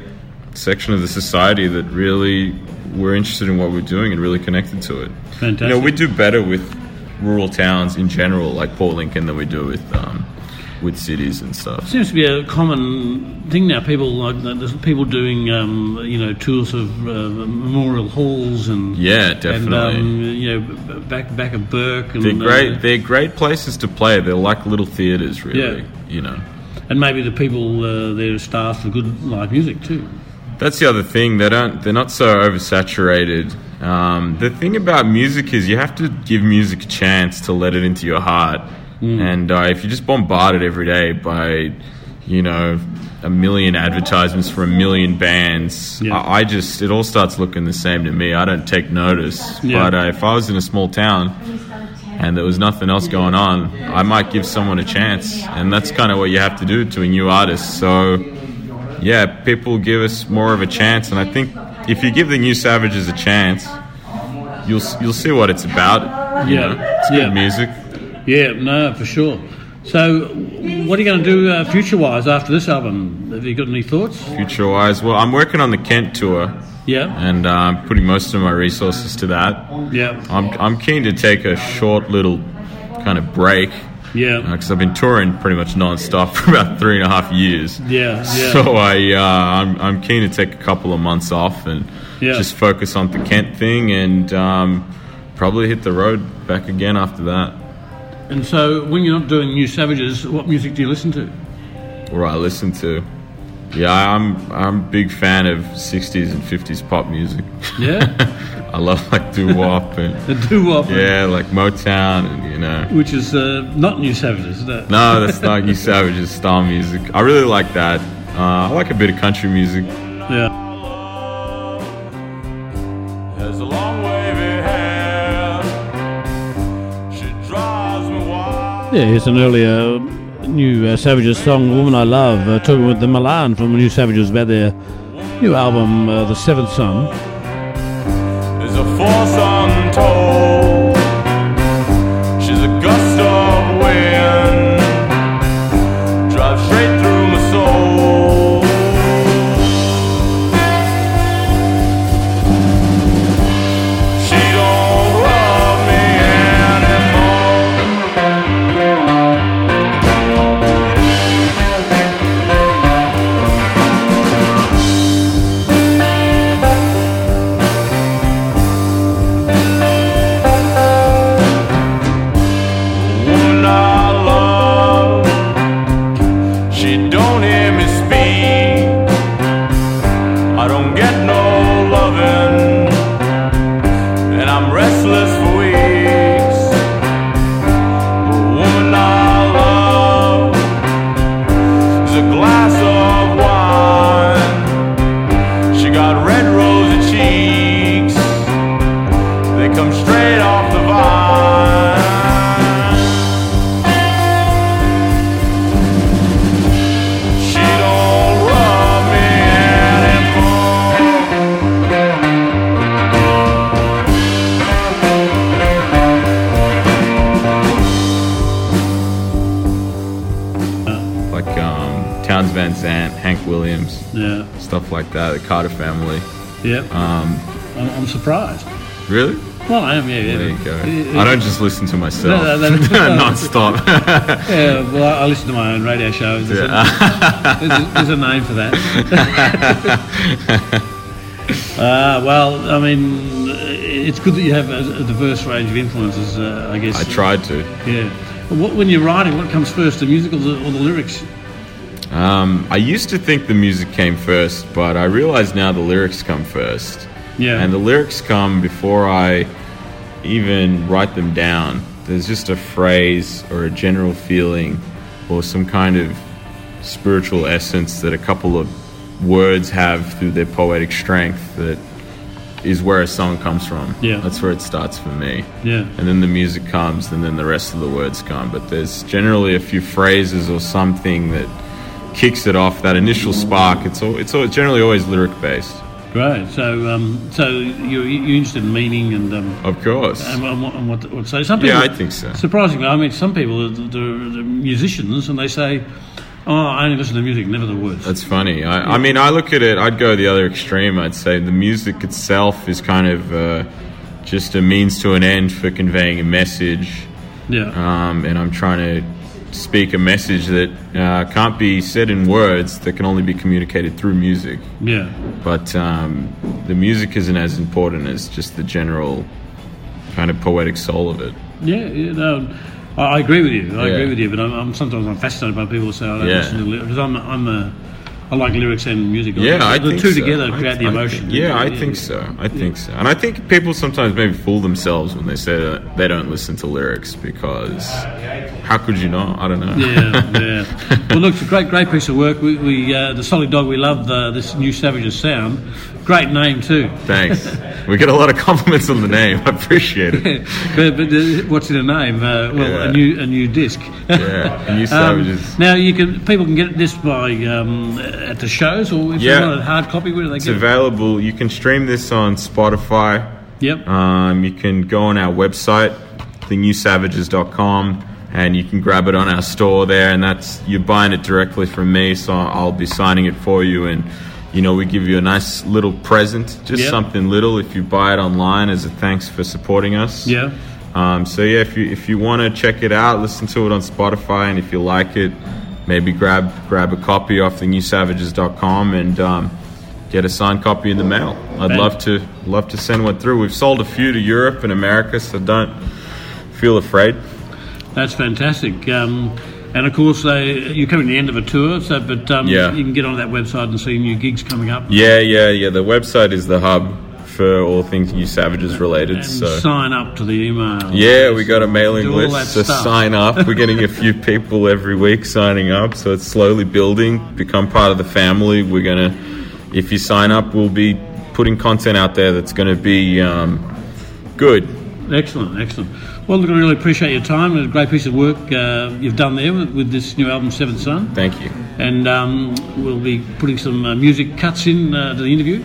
section of the society that really were interested in what we're doing and really connected to it. Fantastic. You know, we do better with rural towns in general, like Port Lincoln, than we do with um, with cities and stuff. Seems to be a common thing now. People like there's people doing um, you know tours of uh, memorial halls and Yeah, definitely. and um, you know back back of Bourke and They're great. uh, They're great places to play. They're like little theaters, really. Yeah. You know. and maybe the people uh, there are staffed for good live music too. That's the other thing. They don't. They're not so oversaturated. Um, the thing about music is you have to give music a chance to let it into your heart. And uh, if you're just bombard it every day by, you know, a million advertisements for a million bands, I, I just it all starts looking the same to me. I don't take notice. Yeah. But uh, if I was in a small town and there was nothing else going on, I might give someone a chance. And that's kind of what you have to do to a new artist. So yeah, people give us more of a chance, and I think if you give the New Savages a chance, you'll you'll see what it's about. You Yeah, know, it's good yeah. music. Yeah, no, for sure. So, what are you going to do uh, future wise after this album? Have you got any thoughts? Future wise, well, I'm working on the Kent tour, Yeah, and uh, I'm putting most of my resources to that. yeah, I'm I'm keen to take a short little kind of break. Yeah. Because I've been touring pretty much non-stop for about three and a half years. Yeah, yeah. So I, uh, I'm, I'm keen to take a couple of months off and Yeah. just focus on the Kent thing and um, probably hit the road back again after that. And so, when you're not doing New Savages, what music do you listen to? Or I listen to. Yeah, I'm I'm a big fan of 60s and 50s pop music. Yeah? I love like doo wop and The doo-wop. Yeah, like Motown and you know. Which is uh, not New Savages, is that? No, that's not New Savage's style music. I really like that. Uh, I like a bit of country music. Yeah. Yeah, here's an earlier New uh, Savages song, Woman I Love, uh, talking with the Milan from New Savages about their new album, uh, The Seventh Son. That. The Carter Family. Yep. Um, I'm, I'm surprised. really? Well, I am, yeah. yeah. There you go. Yeah, I don't just listen to myself No, no, no, no. non-stop. yeah, well, I, I listen to my own radio shows. There's, Yeah. a, there's, a, there's a name for that. uh, well, I mean, it's good that you have a, a diverse range of influences, uh, I guess. I tried to. Yeah. What, when you're writing, what comes first, the music or the, or the lyrics? Um, I used to think the music came first, but I realize now the lyrics come first. Yeah. And the lyrics come before I even write them down. There's just a phrase or a general feeling or some kind of spiritual essence that a couple of words have through their poetic strength that is where a song comes from. Yeah. That's where it starts for me. Yeah. And then the music comes, and then the rest of the words come. But there's generally a few phrases or something that kicks it off. That initial spark. It's all, it's all, generally always lyric based. Great. So, um, so you're, you're interested in meaning and um, Of course. and, and what, and what, what so some people. Yeah, I think so. Surprisingly, I mean, some people are the, musicians, and they say, "Oh, I only listen to music, never the words." That's funny. I, I mean, I look at it. I'd go the other extreme. I'd say the music itself is kind of uh, just a means to an end for conveying a message. Yeah. Um, and I'm trying to speak a message that uh, can't be said in words. That can only be communicated through music. Yeah. But um, the music isn't as important as just the general kind of poetic soul of it. Yeah, yeah, no, I, I agree with you. I Yeah. agree with you. But I'm, I'm sometimes I'm fascinated by people who say I don't Yeah. listen to lyrics because I'm I'm a I like lyrics and music. Yeah, I the think two so. together I- create the emotion. think- yeah, I think so. I think so. And I think people sometimes maybe fool themselves when they say that they don't listen to lyrics because how could you not? I don't know. yeah, yeah. Well, look, it's a great, great piece of work. We, we uh, the Salty Dog, we love the, this new Savages sound. Great name too. Thanks. We get a lot of compliments on the name. I appreciate it. but but uh, what's in a name? Uh, well, Yeah. a new a new disc. Yeah, New Um, Savages. now you can people can get this by um, at the shows or if Yeah. they want a hard copy. Where do they It's get it? available. You can stream this on Spotify. Yep. Um, you can go on our website, thenewsavages.com, and you can grab it on our store there. And that's you're buying it directly from me, so I'll be signing it for you. And you know, we give you a nice little present, just something little, if you buy it online as a thanks for supporting us. Yeah. Um, so yeah, if you if you want to check it out, listen to it on Spotify, and if you like it, maybe grab grab a copy off the newsavages.com and um, get a signed copy in the mail. I'd love to love to send one through. We've sold a few to Europe and America, so don't feel afraid. That's fantastic. Um, And of course, they, you're coming to the end of a tour, so but um, Yeah. you can get onto that website and see new gigs coming up. Yeah, yeah, yeah. The website is the hub for all things New Savages related. And so sign up to the email. Yeah, we got a mailing Do all that list, so stuff. sign up. We're getting a few people every week signing up, so it's slowly building. Become part of the family. We're gonna, if you sign up, we'll be putting content out there that's gonna be um, good. Excellent, excellent. Well, look, I really appreciate your time. It's a great piece of work uh, you've done there with, with this new album, Seventh Son. Thank you. And um, we'll be putting some uh, music cuts in uh, to the interview.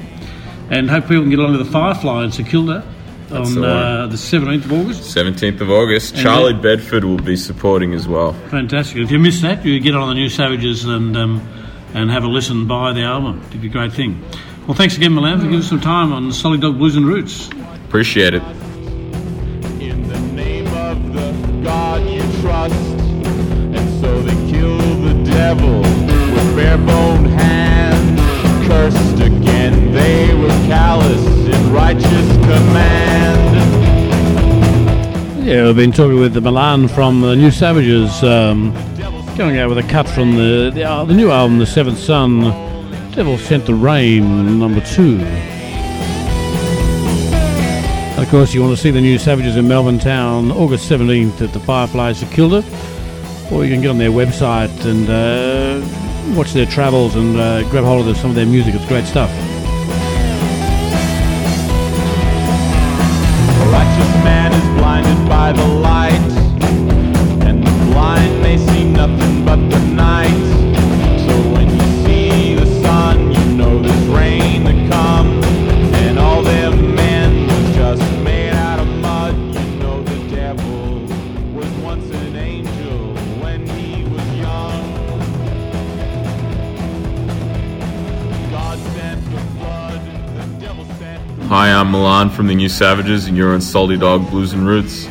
And hope people can get along to the Firefly in St Kilda That's on the uh, the 17th of August. 17th of August. And Charlie then- Bedford will be supporting as well. Fantastic. If you miss that, you get on the New Savages and um, and have a listen, buy the album. It'd be a great thing. Well, thanks again, Milan, for giving us some time on Salty Dog Blues and Roots. Appreciate it. God you trust. And so they kill the devil with bare-boned hands. Cursed again, they were callous in righteous command. Yeah, we've been talking with the Milan from the New Savages, um, going out with a cut from the the, uh, the new album, The Seventh Son, Devil Sent the Rain, number two. Of course, you want to see the New Savages in Melbourne Town, August 17th at the Fireflies of Kilda, or you can get on their website and uh, watch their travels and uh, grab hold of some of their music. It's great stuff. From the New Savages, and you're on Salty Dog Blues and Roots.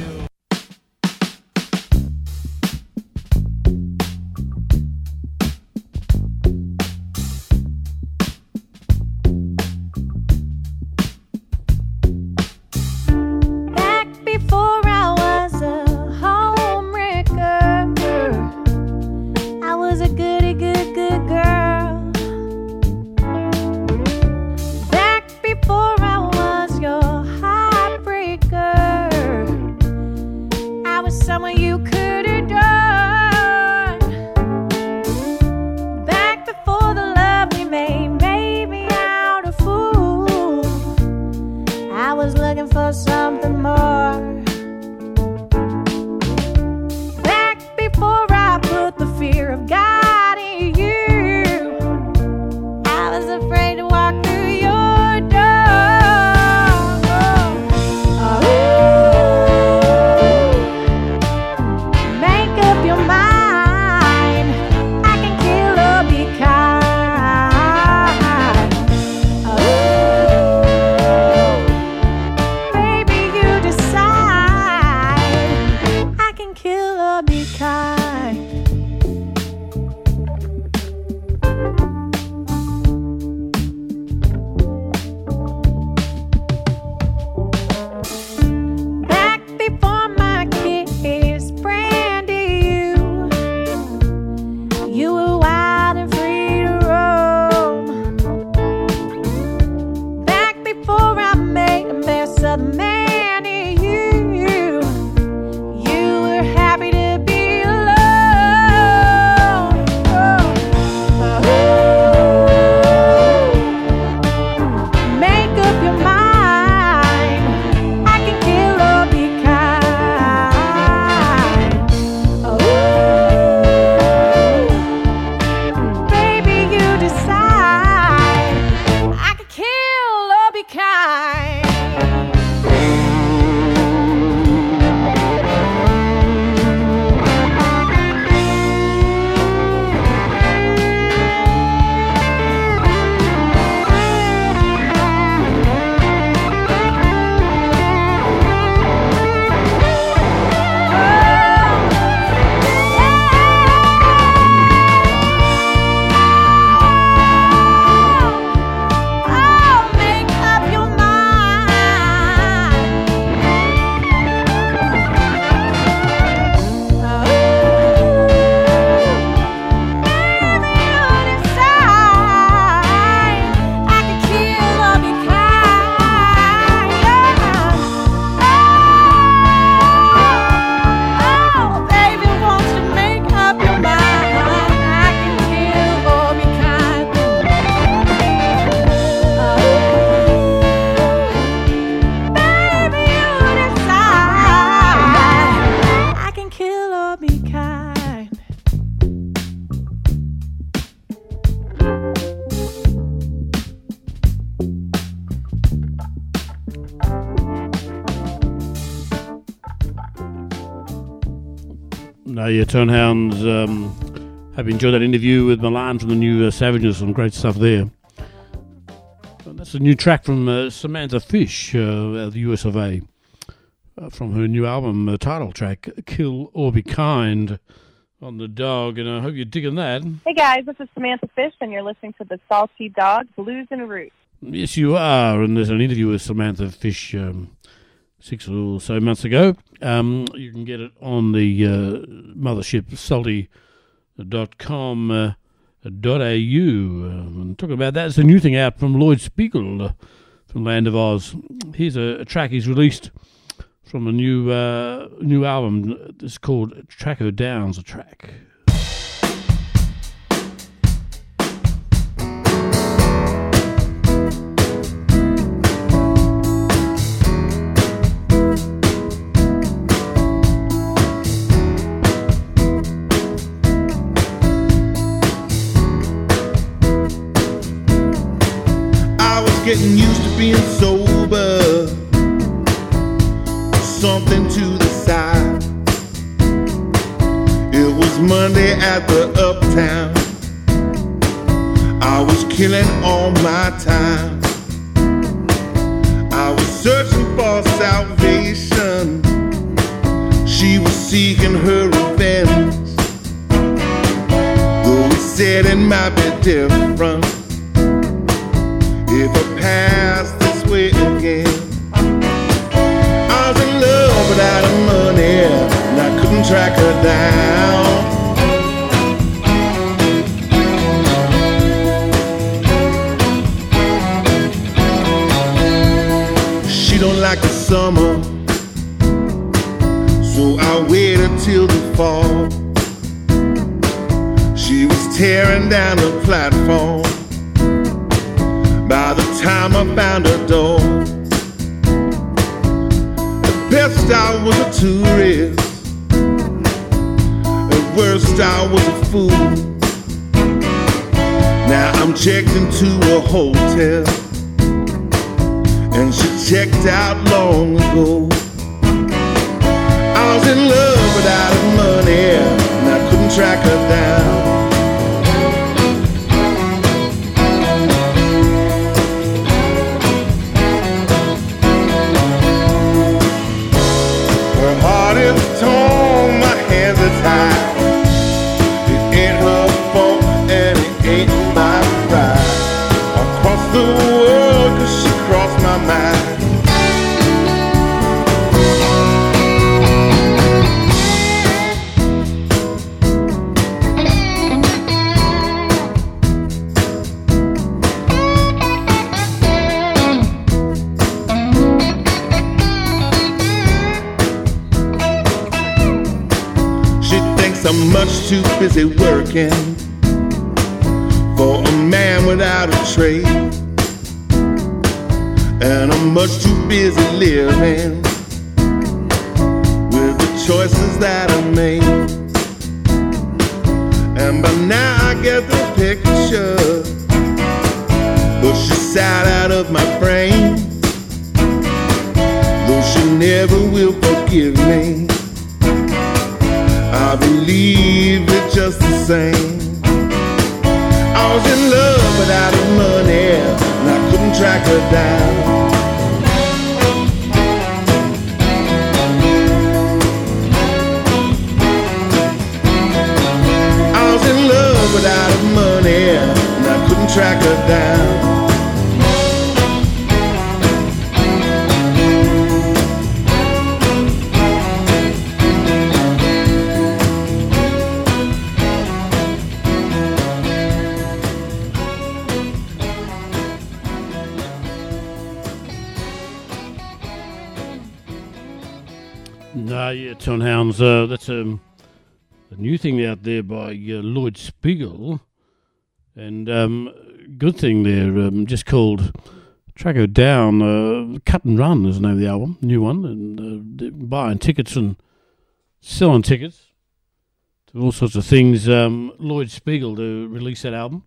No, yeah, Tonehounds. Um, hope you enjoyed that interview with Milan from the new uh, Savages. Some great stuff there. And that's a new track from uh, Samantha Fish uh, of the US of A. Uh, from her new album, uh, title track, Kill or Be Kind, on the dog. And I hope you're digging that. Hey guys, this is Samantha Fish, and you're listening to the Salty Dog Blues and Roots. Yes, you are. And there's an interview with Samantha Fish um, six or so months ago. Um, you can get it on the uh, mothership salty.com. Uh, dot au. Um, talking about that, it's a new thing out from Lloyd Spiegel uh, from Land of Oz. Here's a, a track he's released from a new uh, new album. It's called Track Her Down's a track. Nah, yeah, Tonehounds. Uh, that's um, a new thing out there by uh, Lloyd Spiegel. And um, good thing there, um, just called Her Down. Uh, Cut and Run is the name of the album, new one. And uh, buying tickets and selling tickets to all sorts of things. Um, Lloyd Spiegel to release that album.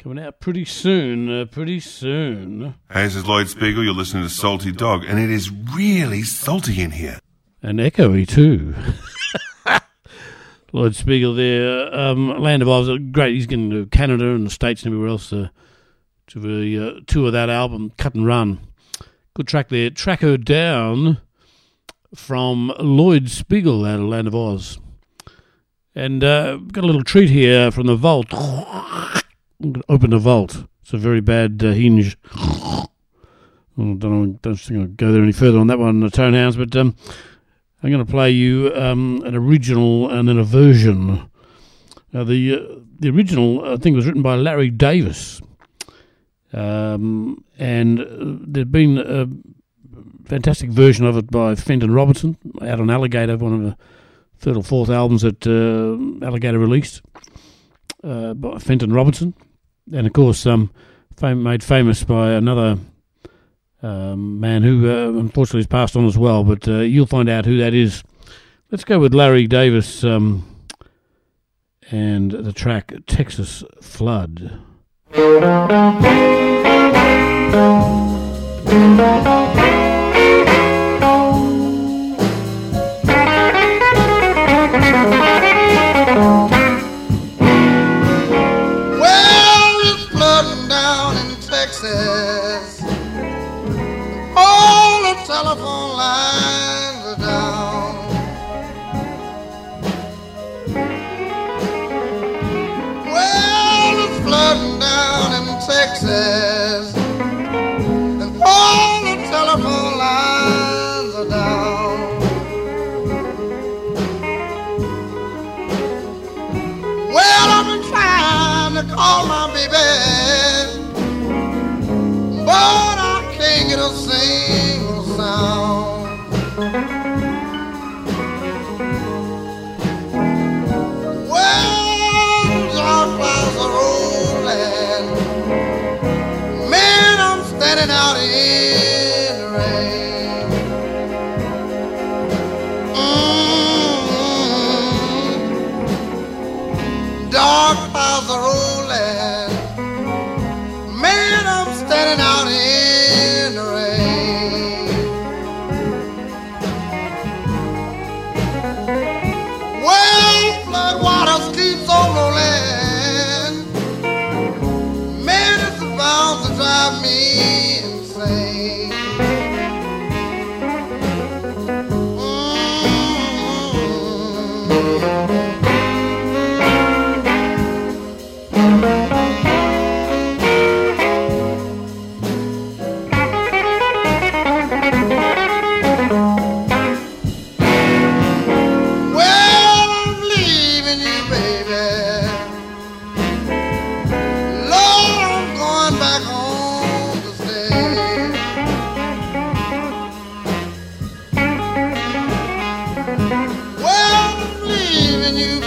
Coming out pretty soon, uh, pretty soon. Hey, this is Lloyd Spiegel. You're listening to Salty Dog, and it is really salty in here. And echoey too. Lloyd Spiegel there. Um, Land of Oz, uh, great. He's getting to Canada and the States and everywhere else uh, to the uh, tour of that album, Cut and Run. Good track there. Track Her Down from Lloyd Spiegel out of Land of Oz. And uh, got a little treat here from the vault. Open the vault. It's a very bad uh, hinge. I don't know. Don't think I'll go there any further on that one, the Tonehounds. But um, I'm going to play you um, an original and then a version. Now the uh, the original I think was written by Larry Davis, um, and uh, there'd been a fantastic version of it by Fenton Robertson out on Alligator, one of the third or fourth albums that uh, Alligator released uh, by Fenton Robertson, and of course um, fam- made famous by another um, man who uh, unfortunately has passed on as well. But uh, you'll find out who that is. Let's go with Larry Davis um, and the track Texas Flood. Texas. And all the telephone lines are down. Well, I've been trying to call my baby, but I can't get a single sound. Standing out in the rain. Mm. Dark clouds are rolling. Man, I'm standing out in the rain. Well, flood waters keeps on rolling. Man, it's bound to drive me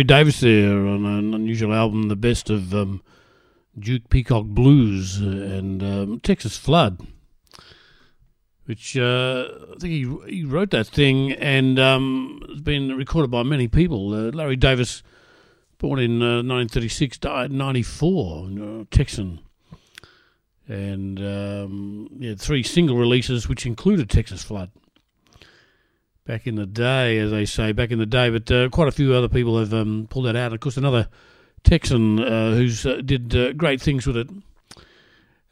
Larry Davis there on an unusual album, the best of um, Duke Peacock Blues and um, Texas Flood, which uh, I think he he wrote that thing and um, it's been recorded by many people. Uh, Larry Davis, born in uh, 1936, died in 94, uh, Texan. And um, yeah, three single releases, which included Texas Flood back in the day, as they say, back in the day. But uh, quite a few other people have um, pulled that out. Of course, another Texan uh, who's uh, did uh, great things with it. And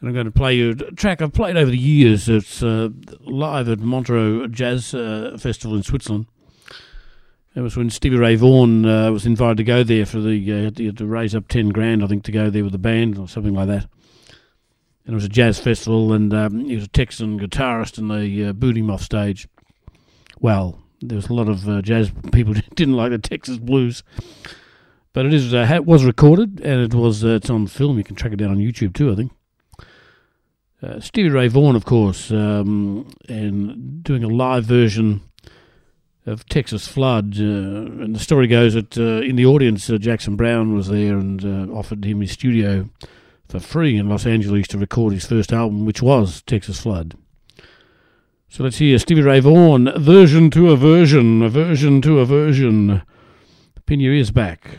I'm going to play you a track I've played over the years. It's uh, live at Montreux Jazz uh, Festival in Switzerland. It was when Stevie Ray Vaughan was invited to go there for the to, raise up ten grand, I think, to go there with the band or something like that. And it was a jazz festival, and um, he was a Texan guitarist, and they booed him off stage well, there was a lot of uh, jazz people didn't like the Texas blues. But it is uh, was recorded and it was uh, it's on film. You can track it down on YouTube too, I think. Uh, Stevie Ray Vaughan, of course, um, and doing a live version of Texas Flood. Uh, and the story goes that uh, in the audience, uh, Jackson Browne was there and offered him his studio for free in Los Angeles to record his first album, which was Texas Flood. So let's hear Stevie Ray Vaughan, Version to Aversion, Aversion to version Pin your ears back.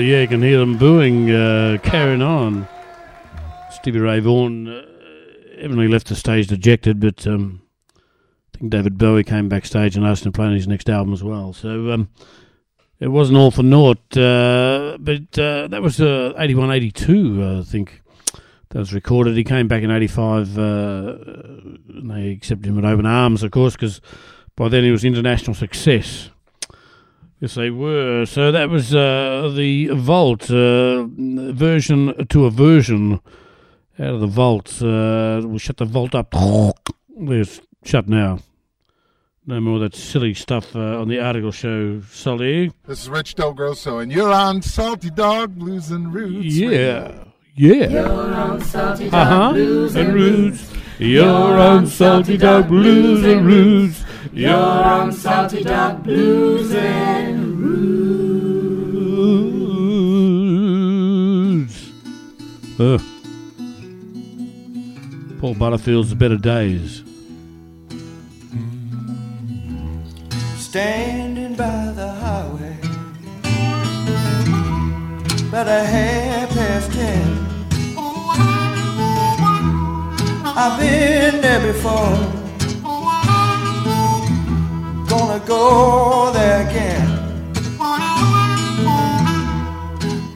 yeah, you can hear them booing, uh, carrying on. Stevie Ray Vaughan uh, evidently left the stage dejected, but um, I think David Bowie came backstage and asked him to play on his next album as well. So um, it wasn't all for naught. Uh, but uh, that was uh, 81 82, uh, I think. That was recorded. He came back in 85. Uh, and they accepted him with open arms, of course, because by then he was international success. Yes, they were. So that was uh, the Vault uh, version to a version out of the Vault. Uh, we shut the Vault up. It's shut now. No more of that silly stuff uh, on the article show, Solly. This is Rich Del Grosso, and you're on Salty Dog Blues and Roots. Yeah. Yeah. You're on Salty Dog Uh-huh. Blues And and roots. You're on Salty Dog Blues and Roots. You're on Salty Dog Blues and Roots. Uh. Paul Butterfield's Better Days. Standing by the highway About a half past ten I've been there before. Gonna go there again.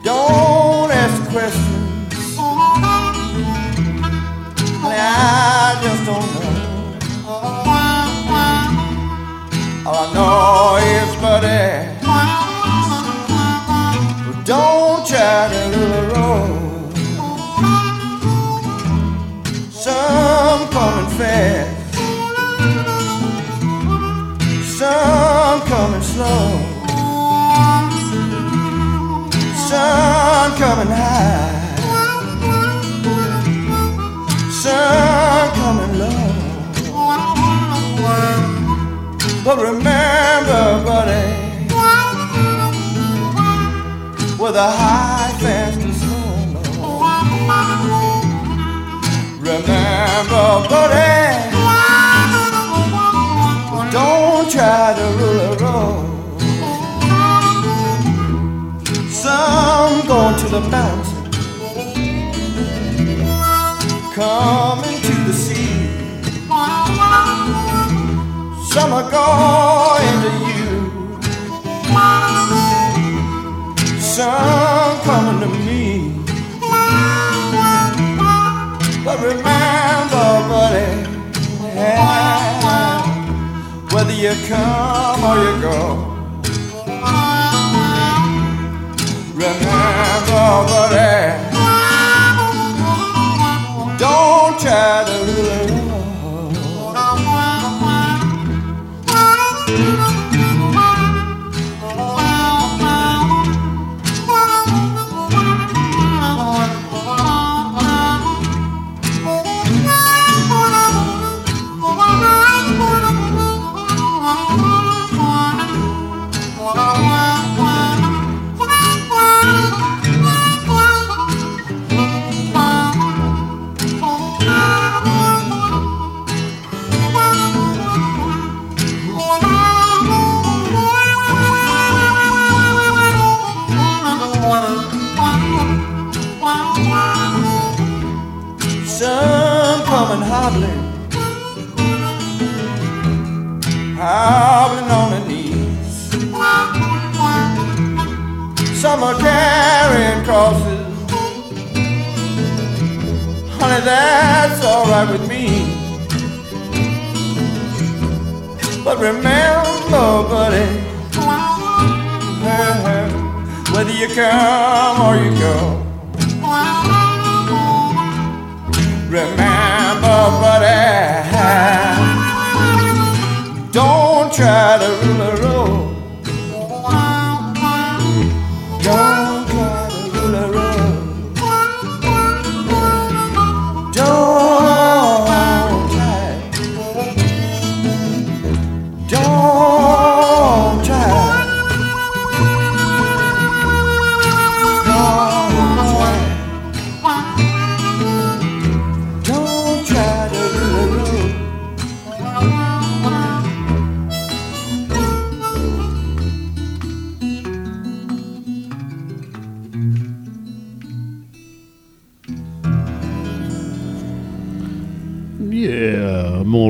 Don't ask questions. I just don't know. All I know is, buddy, fast, some coming slow, some coming high, some coming low. But remember, buddy, with a high, Remember, buddy, don't try to rule road. Some going to the mountain, coming to the sea. Some are going to you. Some coming to me. But remember, buddy, yeah, whether you come or you go. Remember, buddy, hobbling on her knees. Some are carrying crosses. Honey, that's alright with me. But remember, buddy, whether you come or you go. Remember, buddy try to rule the road.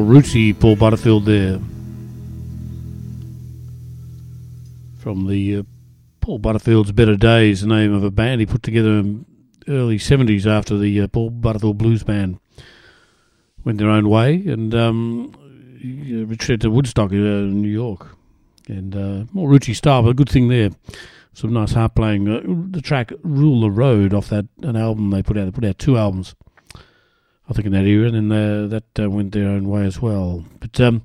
Rootsy Paul Butterfield there. From the uh, Paul Butterfield's Better Days, the name of a band he put together in early 70s after the uh, Paul Butterfield Blues Band went their own way and um, retreated to Woodstock, uh, New York. And uh, more rootsy style, but a good thing there. Some nice harp playing. Uh, the track Rule the Road off that an album they put out. They put out two albums. I think in that era, and then uh, that uh, went their own way as well. But um,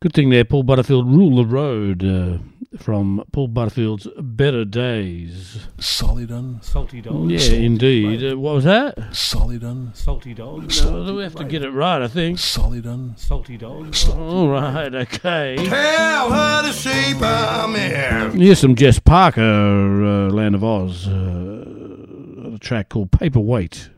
good thing there, Paul Butterfield, Rule the Road uh, from Paul Butterfield's Better Days. Solidon. Salty dog. Yeah, indeed. Uh, what was that? Solidon. Salty dog. No, we have to get it right, I think. Solidon. Salty dog. All right, okay. Tell her the shape I'm in. Here's some Jess Parker, uh, Land of Oz, uh, a track called Paperweight.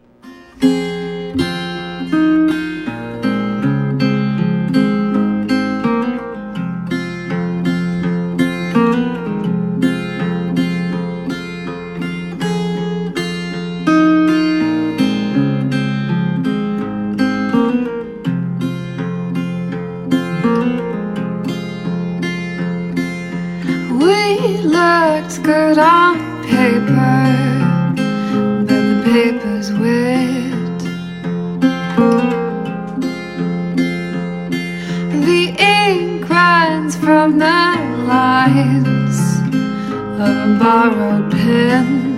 We looked good on paper, but the paper's wet. From the lines of a borrowed pen.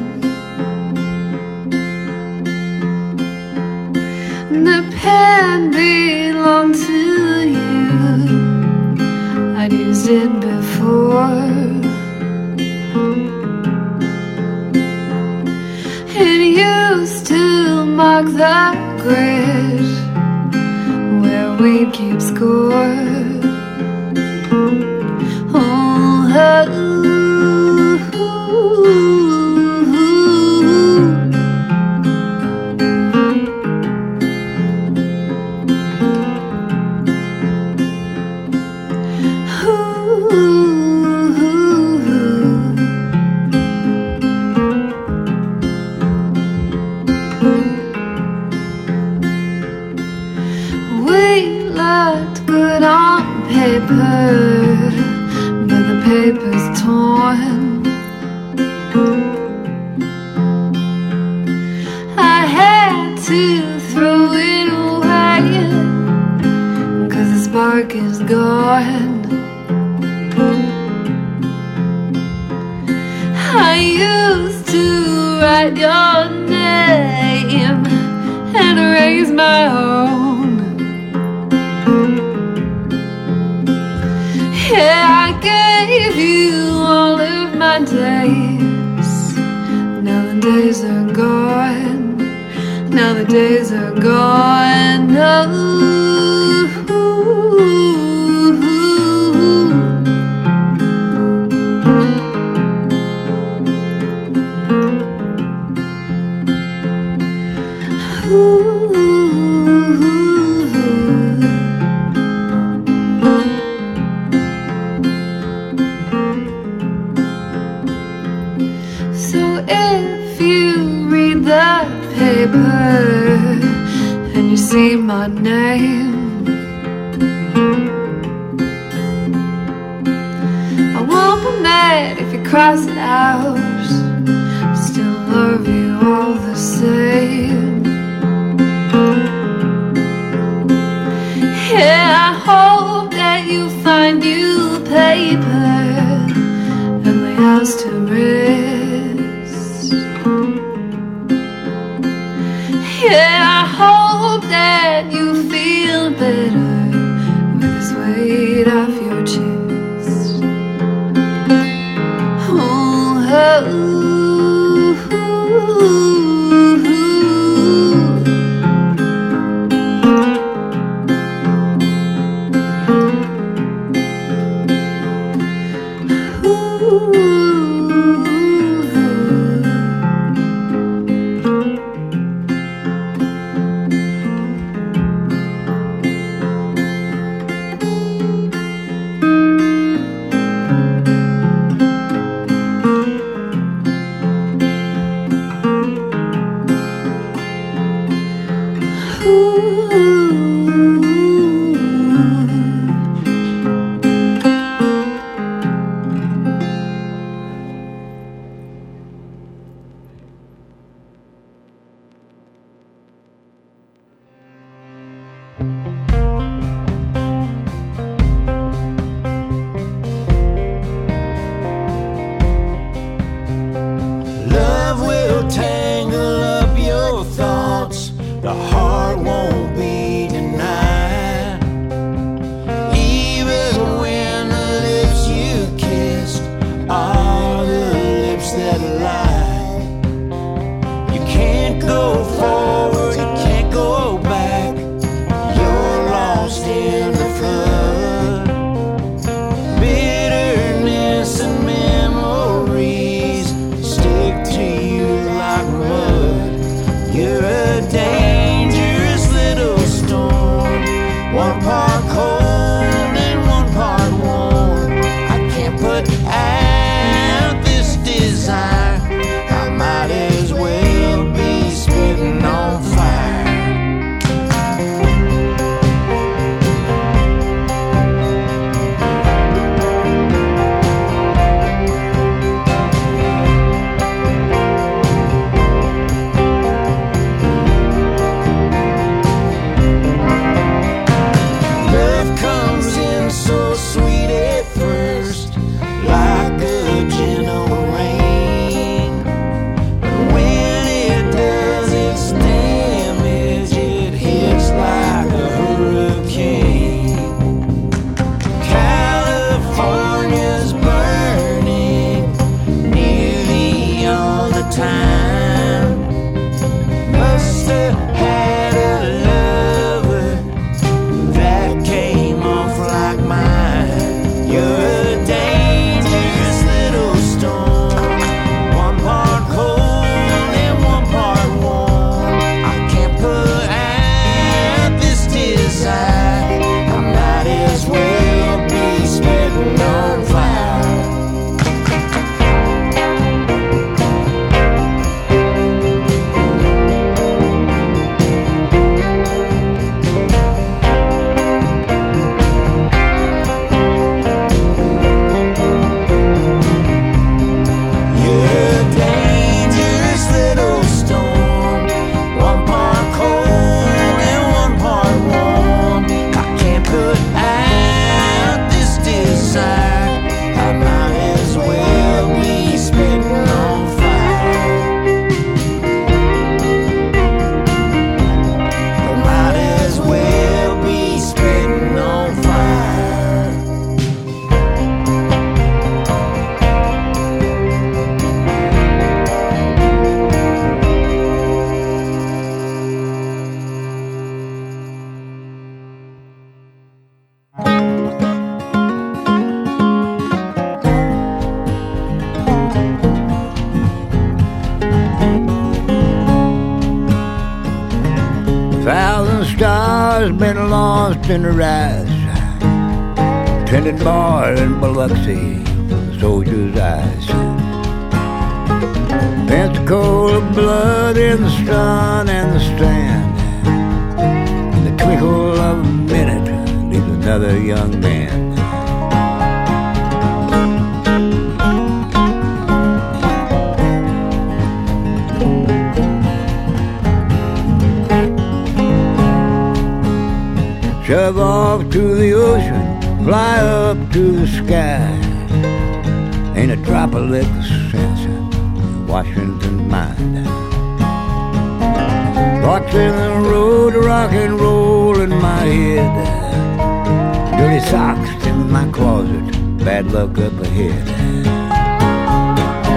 My closet, bad luck up ahead.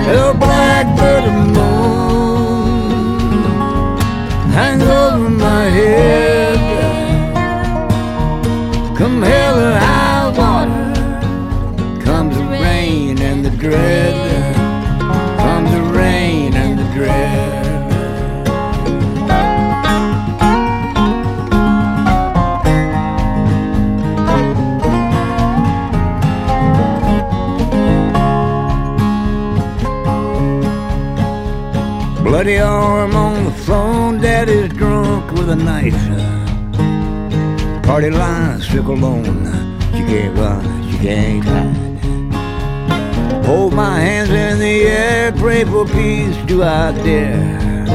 The blackbird moon hangs over my head. Come hell or high water, comes the rain and the dread. Bloody arm on the phone, daddy's drunk with a knife. Uh, party line, sick alone. She can't run, she can't hide. Hold my hands in the air, pray for peace, do I dare?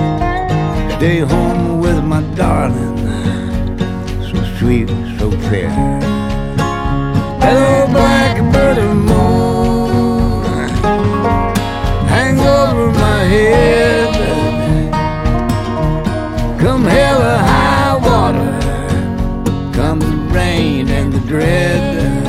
Stay home with my darling, so sweet, so fair. Hello, blackbird of moon, hang over my head. And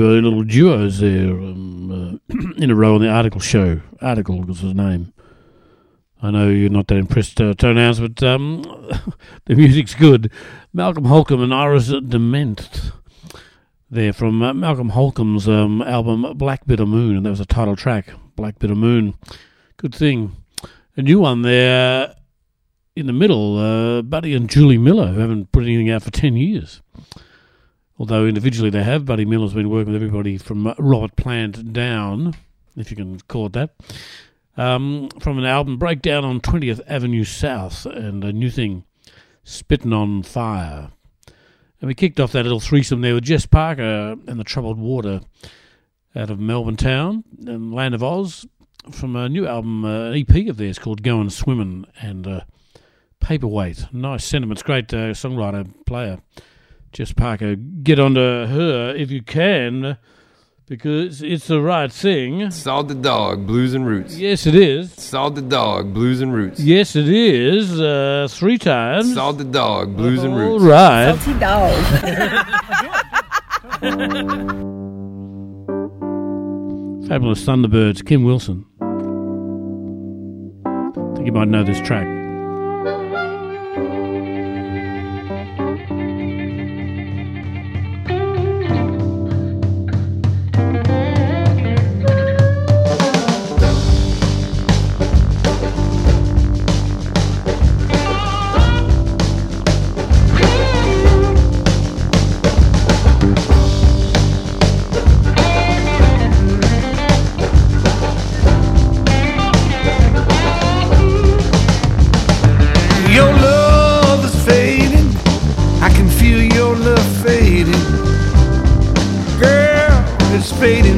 A uh, little duos there um, uh, in a row on the article show. Article was his name. I know you're not that impressed, uh, Tonehounds, but um, the music's good. Malcolm Holcombe and Iris DeMent. There from uh, Malcolm Holcombe's um, album Black Bitter Moon, and that was a title track, Black Bitter Moon. Good thing. A new one there in the middle, uh, Buddy and Julie Miller, who haven't put anything out for 10 years although individually they have. Buddy Miller's been working with everybody from uh, Robert Plant down, if you can call it that, um, from an album Breakdown on 20th Avenue South and a new thing, Spitting on Fire. And we kicked off that little threesome there with Jess Parker and the Troubled Water out of Melbourne Town and Land of Oz from a new album, uh, an EP of theirs called Going Swimming and uh, Paperweight. Nice sentiments, great uh, songwriter, player. Jess Parker, get onto her if you can, because it's the right thing. Salt the dog, blues and roots. Yes, it is. Salt the dog, blues and roots. Yes, it is. Uh, three times. Salt the dog, blues and All roots. right. Salty dog. Fabulous Thunderbirds, Kim Wilson. I think you might know this track. It's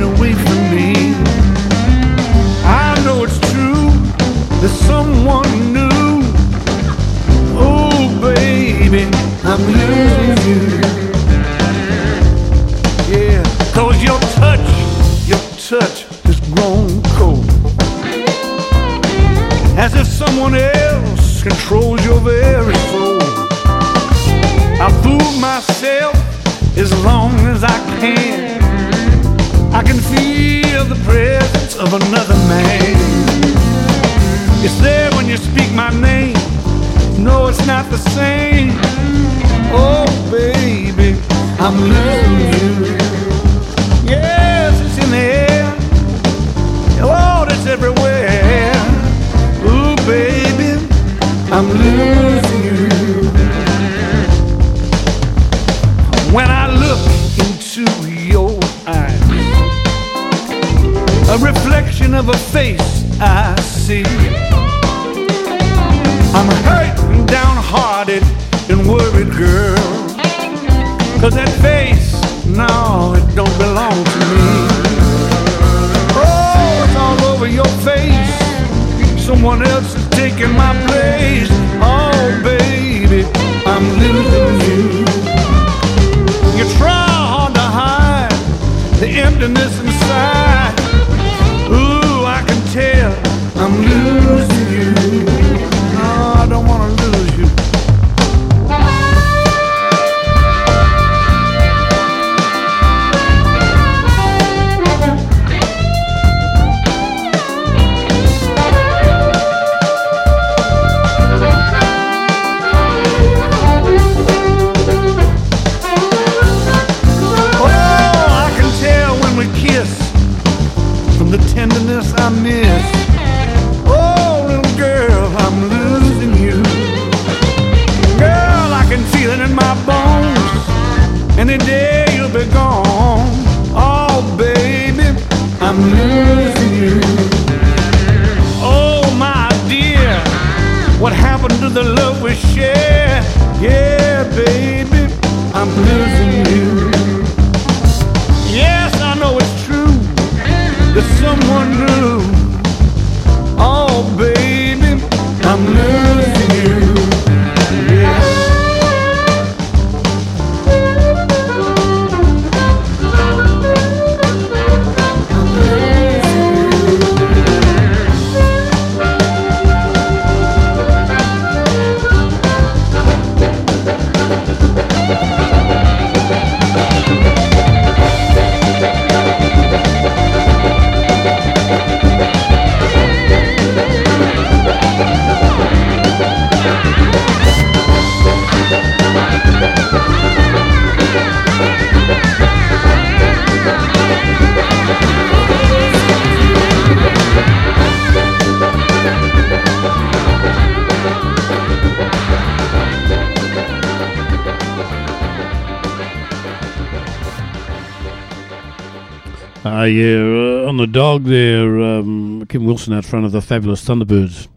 Wilson out front of the Fabulous Thunderbirds.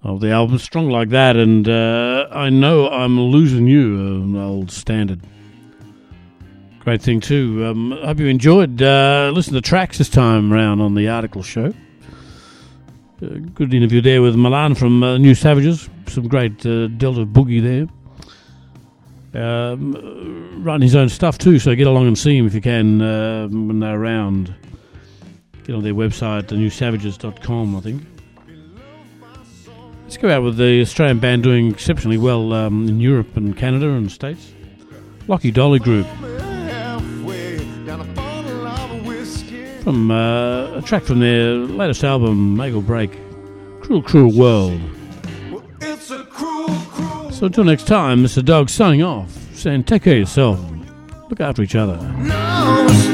Of the album Strong Like That, and uh, I Know I'm Losing You, an old standard. Great thing, too. Um, hope you enjoyed. Uh, listen to tracks this time round on the article show. Uh, good interview there with Milan from uh, New Savages. Some great uh, Delta Boogie there. Um, writing his own stuff too, so get along and see him if you can uh, when they're around. Get on their website, thenewsavages.com, I think. Let's go out with the Australian band doing exceptionally well um, in Europe and Canada and the States. Lachy Doley Group. From uh, a track from their latest album, Make or Break, Cruel, Cruel World. So until next time, Mr. Dog signing off, saying take care of yourself, look after each other. It's